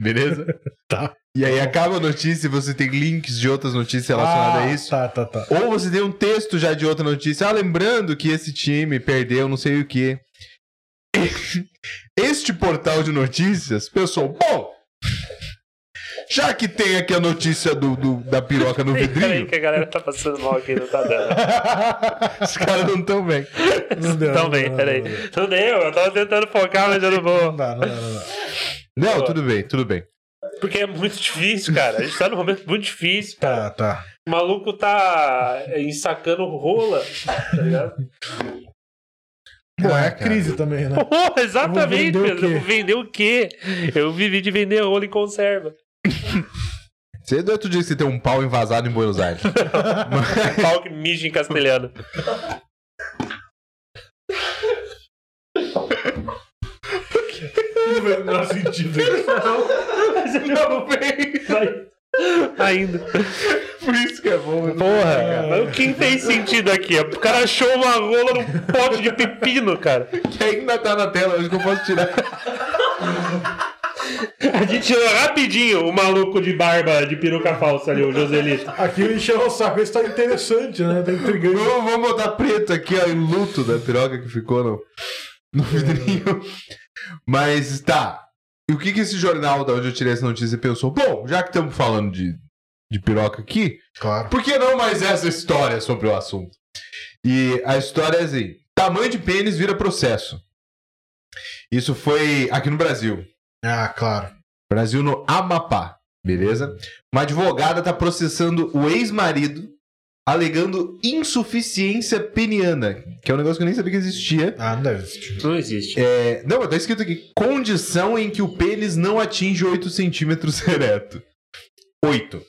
Beleza? Tá. E aí acaba a notícia e você tem links de outras notícias relacionadas Ah, a isso. Tá, tá, tá. Ou você tem um texto já de outra notícia, ah, lembrando que esse time perdeu não sei o que. Este portal de notícias, pessoal, bom, já que tem aqui a notícia do, do- da piroca no Peraí, vidrinho, que a galera tá passando mal aqui, não tá dando. os caras não estão bem. Não deu, Então bem, não, peraí. não, não. Não deu, eu tava tentando focar, mas eu não Não vou. dá, não dá, não dá. Não, tudo bem, tudo bem. Porque é muito difícil, cara. A gente tá num momento muito difícil, cara. Tá, tá. O maluco tá ensacando rola, tá ligado? Pô, é a cara. crise também, né? Pô, exatamente, Eu vou vender o quê? Eu vou vender o quê? Eu vivi de vender rolo em conserva. Você do outro dia que você tem um pau invasado em Buenos Aires. Pau que mija em castelhano. Não faz o menor sentido. Não vem. Ainda. Por isso que é bom. Porra, mas o que tem sentido aqui? O cara achou uma rola num pote de pepino, cara. Que ainda tá na tela, acho que eu posso tirar. A gente tirou rapidinho o maluco de barba de peruca falsa ali, o Joselito. Aqui me encheu o saco. Isso tá interessante, né? Tá intrigante. Vamos, vamos botar preto aqui, ó, em luto da piroca que ficou no, no vidrinho. Mas tá. E o que que esse jornal da onde eu tirei essa notícia pensou? Bom, já que estamos falando de, de piroca aqui, Claro. por que não mais essa história sobre o assunto? E a história é assim: tamanho de pênis vira processo. Isso foi aqui no Brasil. Ah, claro. Brasil no Amapá, beleza? Uma advogada tá processando o ex-marido alegando insuficiência peniana, que é um negócio que eu nem sabia que existia. Ah, não deve existir. Não existe. É, não, mas tá escrito aqui, condição em que o pênis não atinge 8 centímetros ereto. 8.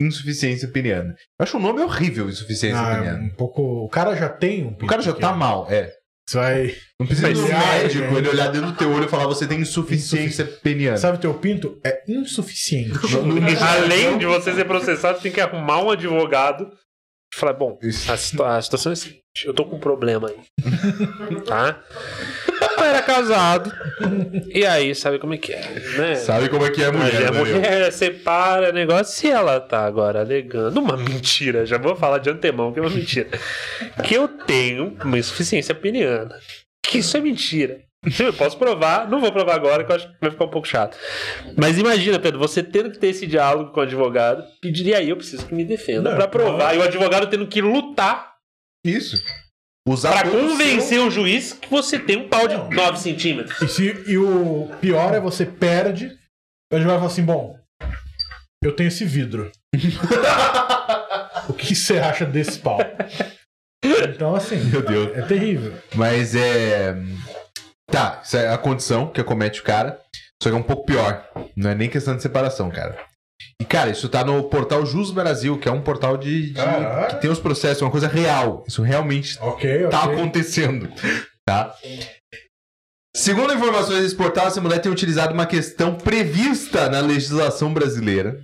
Insuficiência peniana. Eu acho o nome horrível, insuficiência Ah, peniana. um pouco. O cara já tem um O cara já tá pequeno. mal, é. Você vai. Não precisa no Mas, médico, é, é. ele olhar dentro do teu olho e falar você tem insuficiência peniana. Sabe, teu pinto é insuficiente. Além de você ser processado, você tem que arrumar um advogado falar: bom, a, situa- a situação é a seguinte, eu tô com um problema aí. tá? Eu era casado. E aí, sabe como é que é, né? Sabe como é que é a mulher, é Daniel? mulher, separa negócio. Se ela tá agora alegando uma mentira, já vou falar de antemão que é uma mentira. Que eu tenho uma insuficiência peniana. Que isso é mentira. Eu posso provar, não vou provar agora, que eu acho que vai ficar um pouco chato. Mas imagina, Pedro, você tendo que ter esse diálogo com o advogado, pedir, e aí eu preciso que me defenda Não, pra provar. E o advogado tendo que lutar Isso. Usar pra convencer o juiz que você tem um pau de Não. 9 centímetros. E, se, e o pior é você perde. O advogado fala assim: bom, eu tenho esse vidro. o que você acha desse pau? Então, assim, Meu Deus. é terrível. Mas é. Tá, isso é a condição que acomete o cara. Só que é um pouco pior. Não é nem questão de separação, cara. E, cara, isso tá no portal Jus Brasil, que é um portal de. de- que tem os processos, é uma coisa real. Isso realmente Ok, ok. tá acontecendo. Tá? Segundo informações desse portal, essa mulher tem utilizado uma questão prevista na legislação brasileira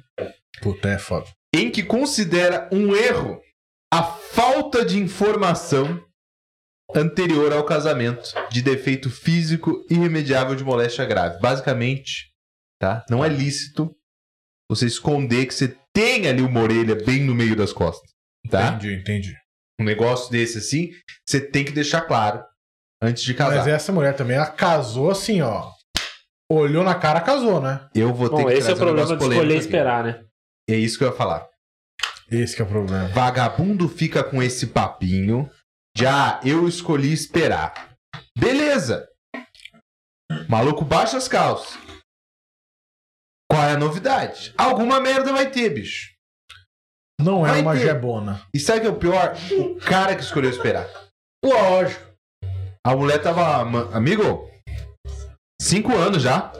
Puta, é foda. em que considera um erro a falta de informação anterior ao casamento de defeito físico irremediável de moléstia grave. Basicamente, tá? Não é lícito você esconder que você tem ali uma orelha bem no meio das costas, tá? Entendi, entendi. Um negócio desse assim, você tem que deixar claro antes de casar. Mas essa mulher também, ela casou assim, ó. Olhou na cara, casou, né? Eu vou ter Bom, que esse é o um problema de escolher aqui. esperar, né? É isso que eu ia falar. Esse que é o problema. Vagabundo fica com esse papinho de ah, eu escolhi esperar. Beleza. Maluco baixa as calças. Qual é a novidade? Alguma merda vai ter, bicho. Não é Vai uma ter. jebona. E sabe o que é o pior? O cara que escolheu esperar. Lógico. A mulher tava. Amigo, cinco anos já.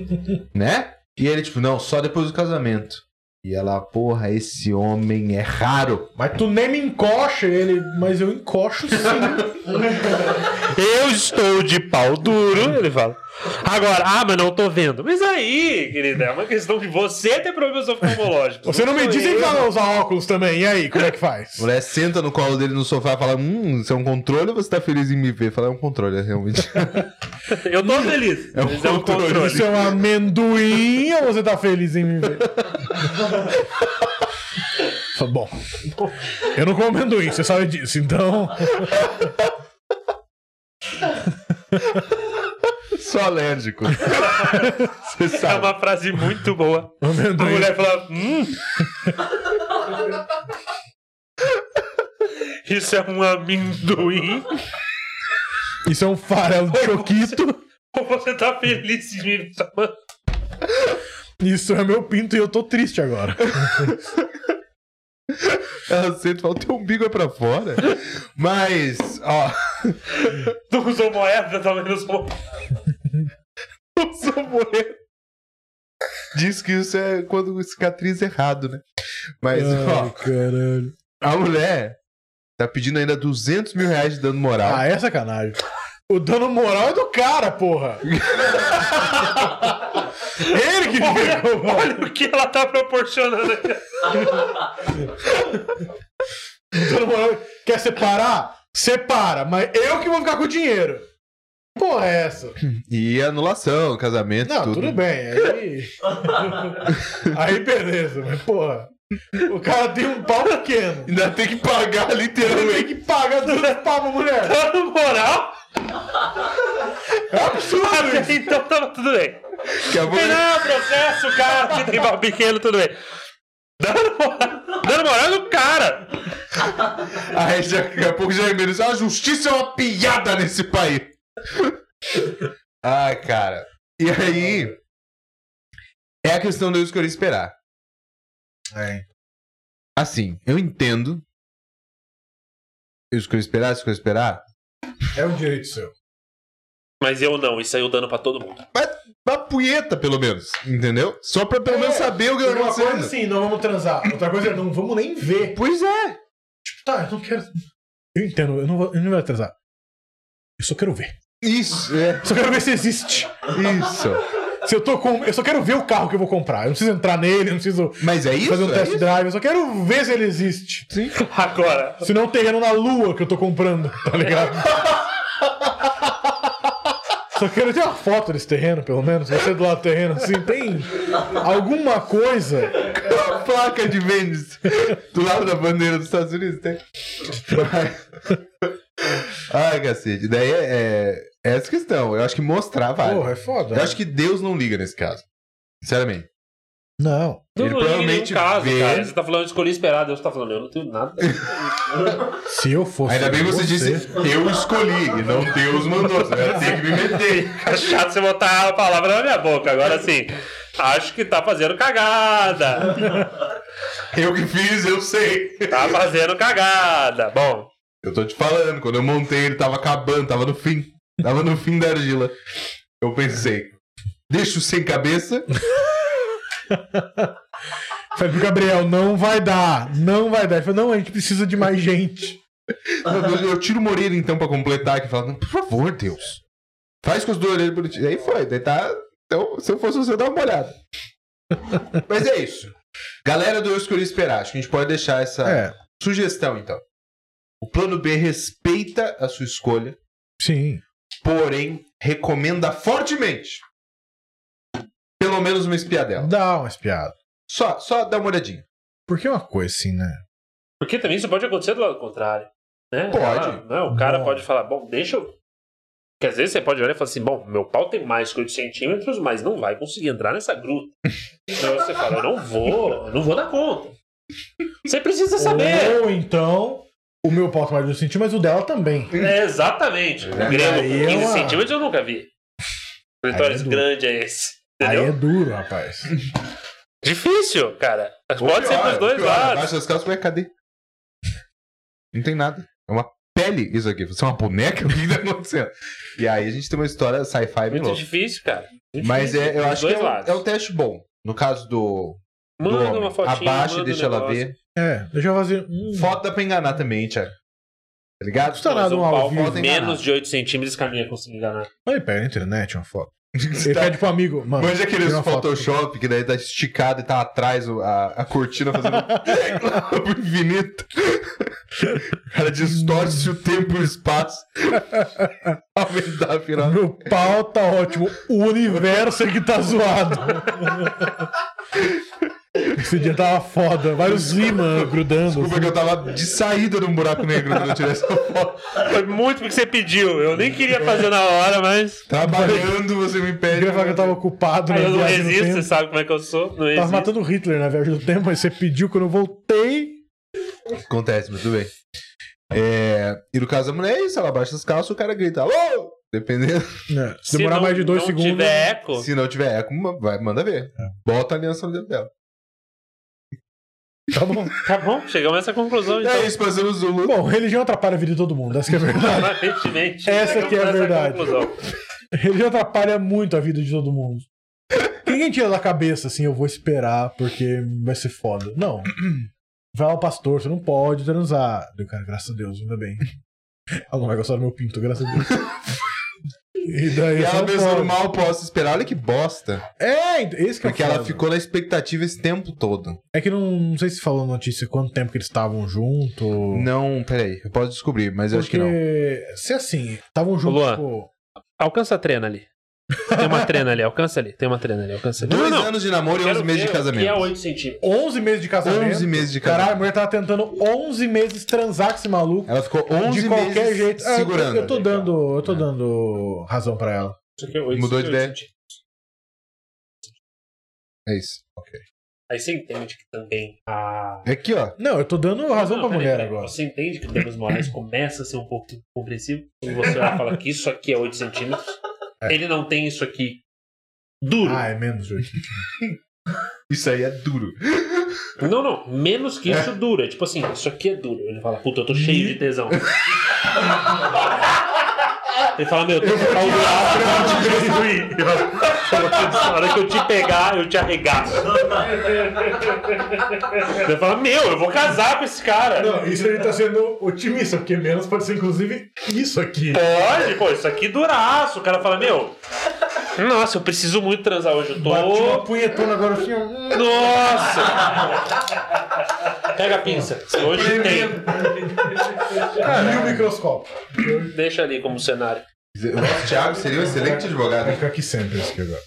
né? E ele, tipo, não, só depois do casamento. E ela, porra, esse homem é raro. Mas tu nem me encoxa ele, mas eu encoxo sim. Eu estou de pau duro, ele fala. Agora, ah, mas não tô vendo. Mas aí, querida, é uma questão de você ter problemas oftalmológicos. Você não me eu. que vai usar óculos também. E aí, como é que A faz? mulher senta no colo dele no sofá e fala: Hum, isso é um controle ou você tá feliz em me ver? Fala, é um controle, é realmente. Eu tô feliz. É um mas é um controle. controle. Isso é um amendoim ou você tá feliz em me ver? Fala, Bom, eu não como amendoim, você sabe disso, então. Sou alérgico. você É sabe. uma frase muito boa. A mulher fala, hum. Isso é um amendoim. Isso é um farelo de choquito. Ou você tá feliz em me chamar? Isso é meu pinto e eu tô triste agora. Ela senta e fala: teu umbigo é pra fora. Mas, ó. Não usou moeda, também não usou. Usou moeda. Diz que isso é quando cicatriz errado, né? Mas, ó, Ai, caralho. a mulher tá pedindo ainda 200 mil reais de dano moral. Ah, é sacanagem. O dano moral é do cara, porra. Ele que pegou, mano. Olha o que ela tá proporcionando aqui. O dano moral. Quer separar? Separa, mas eu que vou ficar com o dinheiro. Porra, é essa? E anulação, casamento, Não, tudo. tudo bem. Aí. aí beleza, mas porra. O cara tem um pau pequeno. Ainda tem que pagar literalmente. tem que pagar dois pau pra mulher. Dano moral? É absurdo isso. Então tava tudo bem. Que a mulher- Não, processo, cara, que tem pau pequeno, tudo bem. Dano moral, dano moral é do cara. Aí já, daqui a pouco já é menos. A justiça é uma piada nesse país. Ai, cara. E aí. É a questão de eu escolher esperar. É. Assim, eu entendo. Eu escolhi esperar, escolhi esperar. É um direito seu. Mas eu não, isso aí eu dando pra todo mundo. Uma punheta, pelo menos. Entendeu? Só pra pelo É, menos saber o que tá Uma coisa acontecendo. assim, não vamos transar. Outra coisa é não vamos nem ver. Pois é. Tipo, tá, eu não quero. Eu entendo, eu não vou, eu não vou transar. Eu só quero ver. Isso, é. Eu só quero ver se existe. Isso. Se eu tô com. Eu só quero ver o carro que eu vou comprar. Eu não preciso entrar nele, eu não preciso Mas é isso? fazer um é test isso? drive. Eu só quero ver se ele existe. Sim. Agora, Se não, um terreno na lua que eu tô comprando, tá ligado? Só quero ter uma foto desse terreno, pelo menos. Você do lado do terreno, assim, tem alguma coisa. A placa de Vênus do lado da bandeira dos Estados Unidos tem. Ai, cacete. Daí é, é, é essa questão. Eu acho que mostrar vale. Porra, é foda. Eu acho que Deus não liga nesse caso. Sinceramente. Não. não, Ele não provavelmente caso, vê- cara. Você tá falando de escolher esperar, Deus tá falando, eu não tenho nada. Se eu fosse. Ainda bem que você, disse eu escolhi e não Deus mandou. Você vai ter que me meter. É chato você botar a palavra na minha boca. Agora sim, acho que tá fazendo cagada. Eu que fiz, eu sei. Tá fazendo cagada. Bom, Eu tô te falando, quando eu montei, ele tava acabando, tava no fim. Tava no fim da argila. Eu pensei, deixa o sem cabeça. Falei pro Gabriel, não vai dar. Não vai dar. Ele falou, não, a gente precisa de mais gente. Eu, eu tiro o Moreira então pra completar aqui e falo, por favor, Deus. Faz com os dois orelhas bonitinhos. Aí foi, daí tá. Então, se eu fosse você, eu dava uma olhada. Mas é isso. Galera do Eu Escolhi Esperar, acho que a gente pode deixar essa É, sugestão então. O plano B respeita a sua escolha, sim. porém recomenda fortemente pelo menos uma espiadela. Dá uma espiada. Só, só dá uma olhadinha. Porque é uma coisa assim, né? porque também isso pode acontecer do lado contrário. Né? Pode. Ah, não, o cara Bom. pode falar, bom, deixa eu. Porque às vezes você pode olhar e falar assim, bom, meu pau tem mais que 8 centímetros, mas não vai conseguir entrar nessa gruta. Então você fala, eu não vou, eu não vou dar conta. Você precisa saber. Ou então, o meu pau tá mais de 2 centímetros, mas o dela também. É, exatamente. O É, aí com é 15 uma- centímetros eu nunca vi. Clitóris Aí é grande é esse. Aí Entendeu? é duro, rapaz. Difícil, cara. Mas pode ser pros dois lados. Abaixo das calças, ué, cadê? Não tem nada. É uma pele isso aqui. Você é uma boneca? O que tá acontecendo? E aí a gente tem uma história sci-fi Muito louca. difícil, cara. Muito Mas difícil, é, eu dos acho que é um, é um teste bom. No caso do, do Manda homem. uma fotinha. Abaixa e deixa um ela ver. É, deixa eu fazer. Hum, Foto dá pra enganar também, Thiago. Tá ligado? Custa Mas nada um um ao pau vivo. Menos de 8 centímetros que a minha conseguir enganar. Aí pega na internet uma foto. Ele Tá- pede pro amigo, mano. Manja aqueles tira uma foto. Photoshop que daí tá esticado e tá atrás a, a cortina fazendo pro infinito. O cara distorce o tempo e o espaço. Aumentar a final. Meu pau tá ótimo. O universo é que tá zoado. Esse dia tava foda. Vários ímãs grudando. Desculpa que eu tava de saída num buraco negro quando eu tirei essa foto. Foi muito porque você pediu. Eu nem queria fazer na hora, mas. Trabalhando, você me Eu pede. que eu tava ocupado Aí na eu não resisto, você sabe como é que eu sou. Não Tava resisto. matando Hitler na viagem do tempo, mas você pediu quando eu voltei. Acontece, mas tudo bem. É, E no caso da mulher é isso, ela baixa as calças, o cara grita, alô! Dependendo. É, se Se demorar não- mais de dois não segundos. tiver eco, Se não tiver eco, vai, manda ver. Bota a aliança no dedo dela. Tá bom. Tá bom, chegamos a essa conclusão, então. É isso, passamos o. Bom, religião atrapalha a vida de todo mundo, essa que é a verdade. Aparentemente. Essa que é a verdade. conclusão. religião atrapalha muito a vida de todo mundo. Ninguém tira da cabeça assim, eu vou esperar porque vai ser foda. Não. Vai lá o pastor, você não pode transar. Eu, cara, graças a Deus, ainda bem. Ela não vai gostar do meu pinto, graças a Deus. E daí E ela pode. mal, posso esperar. Olha que bosta. É, esse que é Porque ela ficou na expectativa esse tempo todo. É que não, não sei se falou notícia quanto tempo que eles estavam juntos. Não, peraí. Eu posso descobrir, mas eu acho que não. Porque se assim, estavam juntos, Luan. tipo, Alcança a trena ali. Tem uma trena ali, alcança ali. Tem uma trena ali, alcança ali. Dois Não, não. anos de namoro e Quero 11 meses de casamento. Que é 8 centímetros. 11 meses de casamento. 11 meses de Caralho, a casamento. mulher tava tentando 11 meses transar com esse maluco. Ela ficou 11 de qualquer meses jeito. Ah, eu- segurando. Eu, tô dando, eu tô dando razão pra ela. Isso aqui é 8 Mudou de ideia? É isso. Ok. Aí você entende que também a. É aqui, ó. Não, eu tô dando razão Não, pra peraí, mulher peraí. agora. Você entende que o Danos Moraes começa a ser um pouco compreensivo? Quando você fala que isso aqui é 8 centímetros. Ele não tem isso aqui duro. Ah, é menos 8 Isso aí é duro. Não, não. Menos que isso duro. É tipo assim, isso aqui é duro. Ele fala, puta, eu tô cheio de tesão. Ele fala, meu, tem que ficar o braço pra te destruir. Na hora que eu te pegar, eu te arregaço. Ele fala, meu, eu vou casar com esse cara. Não, isso ele tá sendo otimista, porque menos pode ser inclusive isso aqui. Pode, pô, isso aqui duraço. O cara fala, meu, nossa, eu preciso muito transar hoje. Eu tô. Bati uma punhetona agora assim. Nossa! Pega a pinça. Hoje tem. E o microscópio. Deixa ali como cenário. O nosso Thiago seria um excelente advogado. Vai ficar aqui sempre esse aqui agora.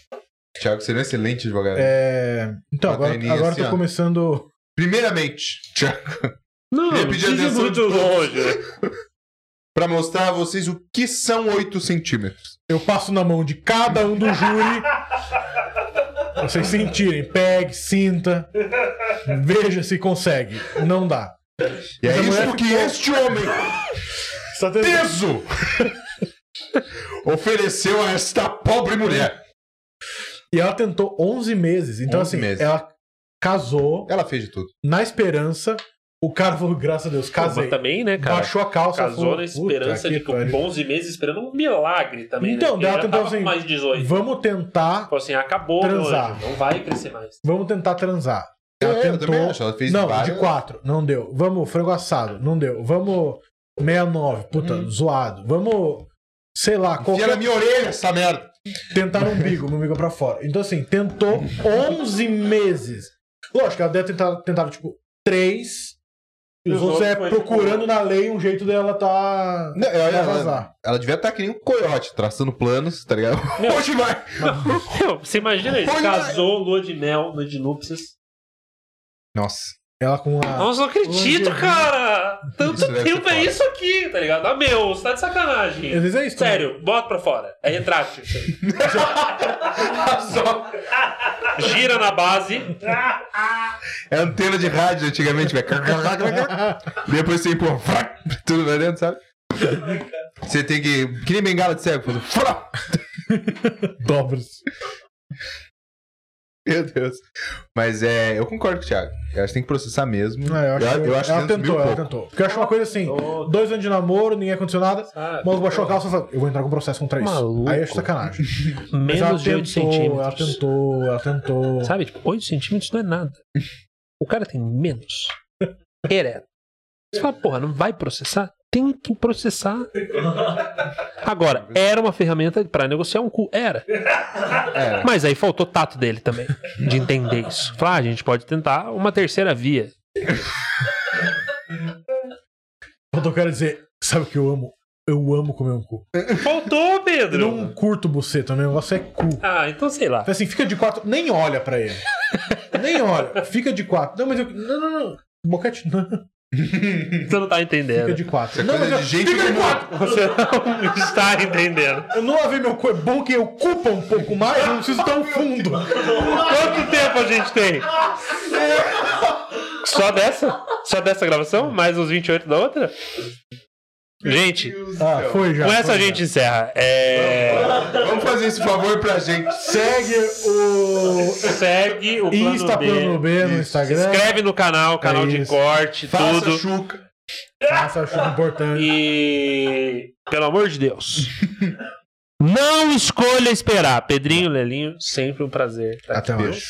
Thiago seria um excelente advogado. É... Então, agora, agora assim, tô ó. começando. Primeiramente, Thiago, Não, não pedir atenção muito longe. né? pra mostrar a vocês o que são 8 centímetros. Eu passo na mão de cada um do júri. pra vocês sentirem. Pegue, sinta. Veja se consegue. Não dá. E é Mas isso que ficou- este homem teso ofereceu a esta pobre mulher. E ela tentou 11 meses. Então, 11 assim, meses. ela casou Ela fez de tudo. na esperança. O cara falou, graças a Deus, casei. Mas também, né, cara? Baixou a calça. Casou falou, na esperança "Puta de que com pariu." 11 meses esperando um milagre também. Então, né? Ela já tentou assim, mais de 18. Vamos tentar. Falou assim, acabou transar. não vai crescer mais. Vamos tentar transar. Ela É, tentou. acho. Ela fez não, várias- de quatro. Não deu. Vamos, frango assado. Não deu. Vamos, 69. Puta, Hum. zoado. Vamos, sei lá, Enfia qualquer na minha orelha essa merda. tentar no umbigo, no umbigo pra fora. Então, assim, tentou 11 meses. Lógico, ela deve tentar, tentar tipo, 3. E os Os outros é outros procurando tipo, na lei um jeito dela tá. Não, ela, pra ela, vazar. ela devia estar que nem um coiote, traçando planos, tá ligado? Meu. Hoje vai! Meu, você imagina isso? Casou, lua de mel, lua de núpcias. Nossa. Ela com a. Nossa, não acredito, cara! Tanto Isso tempo é isso aqui, tá ligado? Ah, meu, você tá de sacanagem. Às vezes é isso. também. Sério, bota pra fora. É retrátil. Só Gira na base. é antena de rádio antigamente, velho. Depois você empurra, tudo vai dentro, sabe? Você tem que. Que nem bengala de cego, fazendo. Meu Deus. Mas é. Eu concordo com o Thiago. Eu acho que tem que processar mesmo. Não, eu acho, eu, eu acho ela 200 mil tentou, ela pouco. tentou. Porque eu acho uma coisa assim: dois anos de namoro, ninguém aconteceu nada. Sabe? O maluco baixou a calça e falou: Eu vou entrar com processo contra isso. Maluco. Aí eu acho sacanagem. Menos de 8 tentou, ela centímetros. tentou, ela tentou. Sabe, tipo, 8 centímetros não é nada. O cara tem menos. Ereto. Você fala, porra, não vai processar? Tem que processar. Agora, era uma ferramenta pra negociar um cu. Era. É. Mas aí faltou tato dele também, de entender isso. Falar, ah, a gente pode tentar uma terceira via. Eu quero dizer: Sabe o que eu amo? Eu amo comer um cu. Faltou, Eu Pedro! não curto buceta, o meu negócio é cu. Ah, então sei lá. Então, assim, fica de quatro, nem olha pra ele. nem olha, fica de quatro. Não, mas eu. Não, não, não. Boquete, não. Você não tá Fica entendendo. de quatro. É Não, coisa mas de eu, gente fica de quatro. Você não está entendendo. Eu não lavei meu cu, é bom que eu culpa um pouco mais, eu não preciso tão fundo. Quanto tempo a gente tem? Só dessa? Só dessa gravação? Mais os 28 da outra? Gente, Ah, foi já. com essa a já. gente encerra. É... Vamos fazer esse favor pra gente. Segue o Segue o plano Insta B. Plano B no. Instagram. Inscreve no canal, canal de isso. corte, Faça tudo. chuca. Faça acho importante. E pelo amor de Deus. Não escolha esperar. Pedrinho, Lelinho, sempre um prazer. Até mais. Beijo.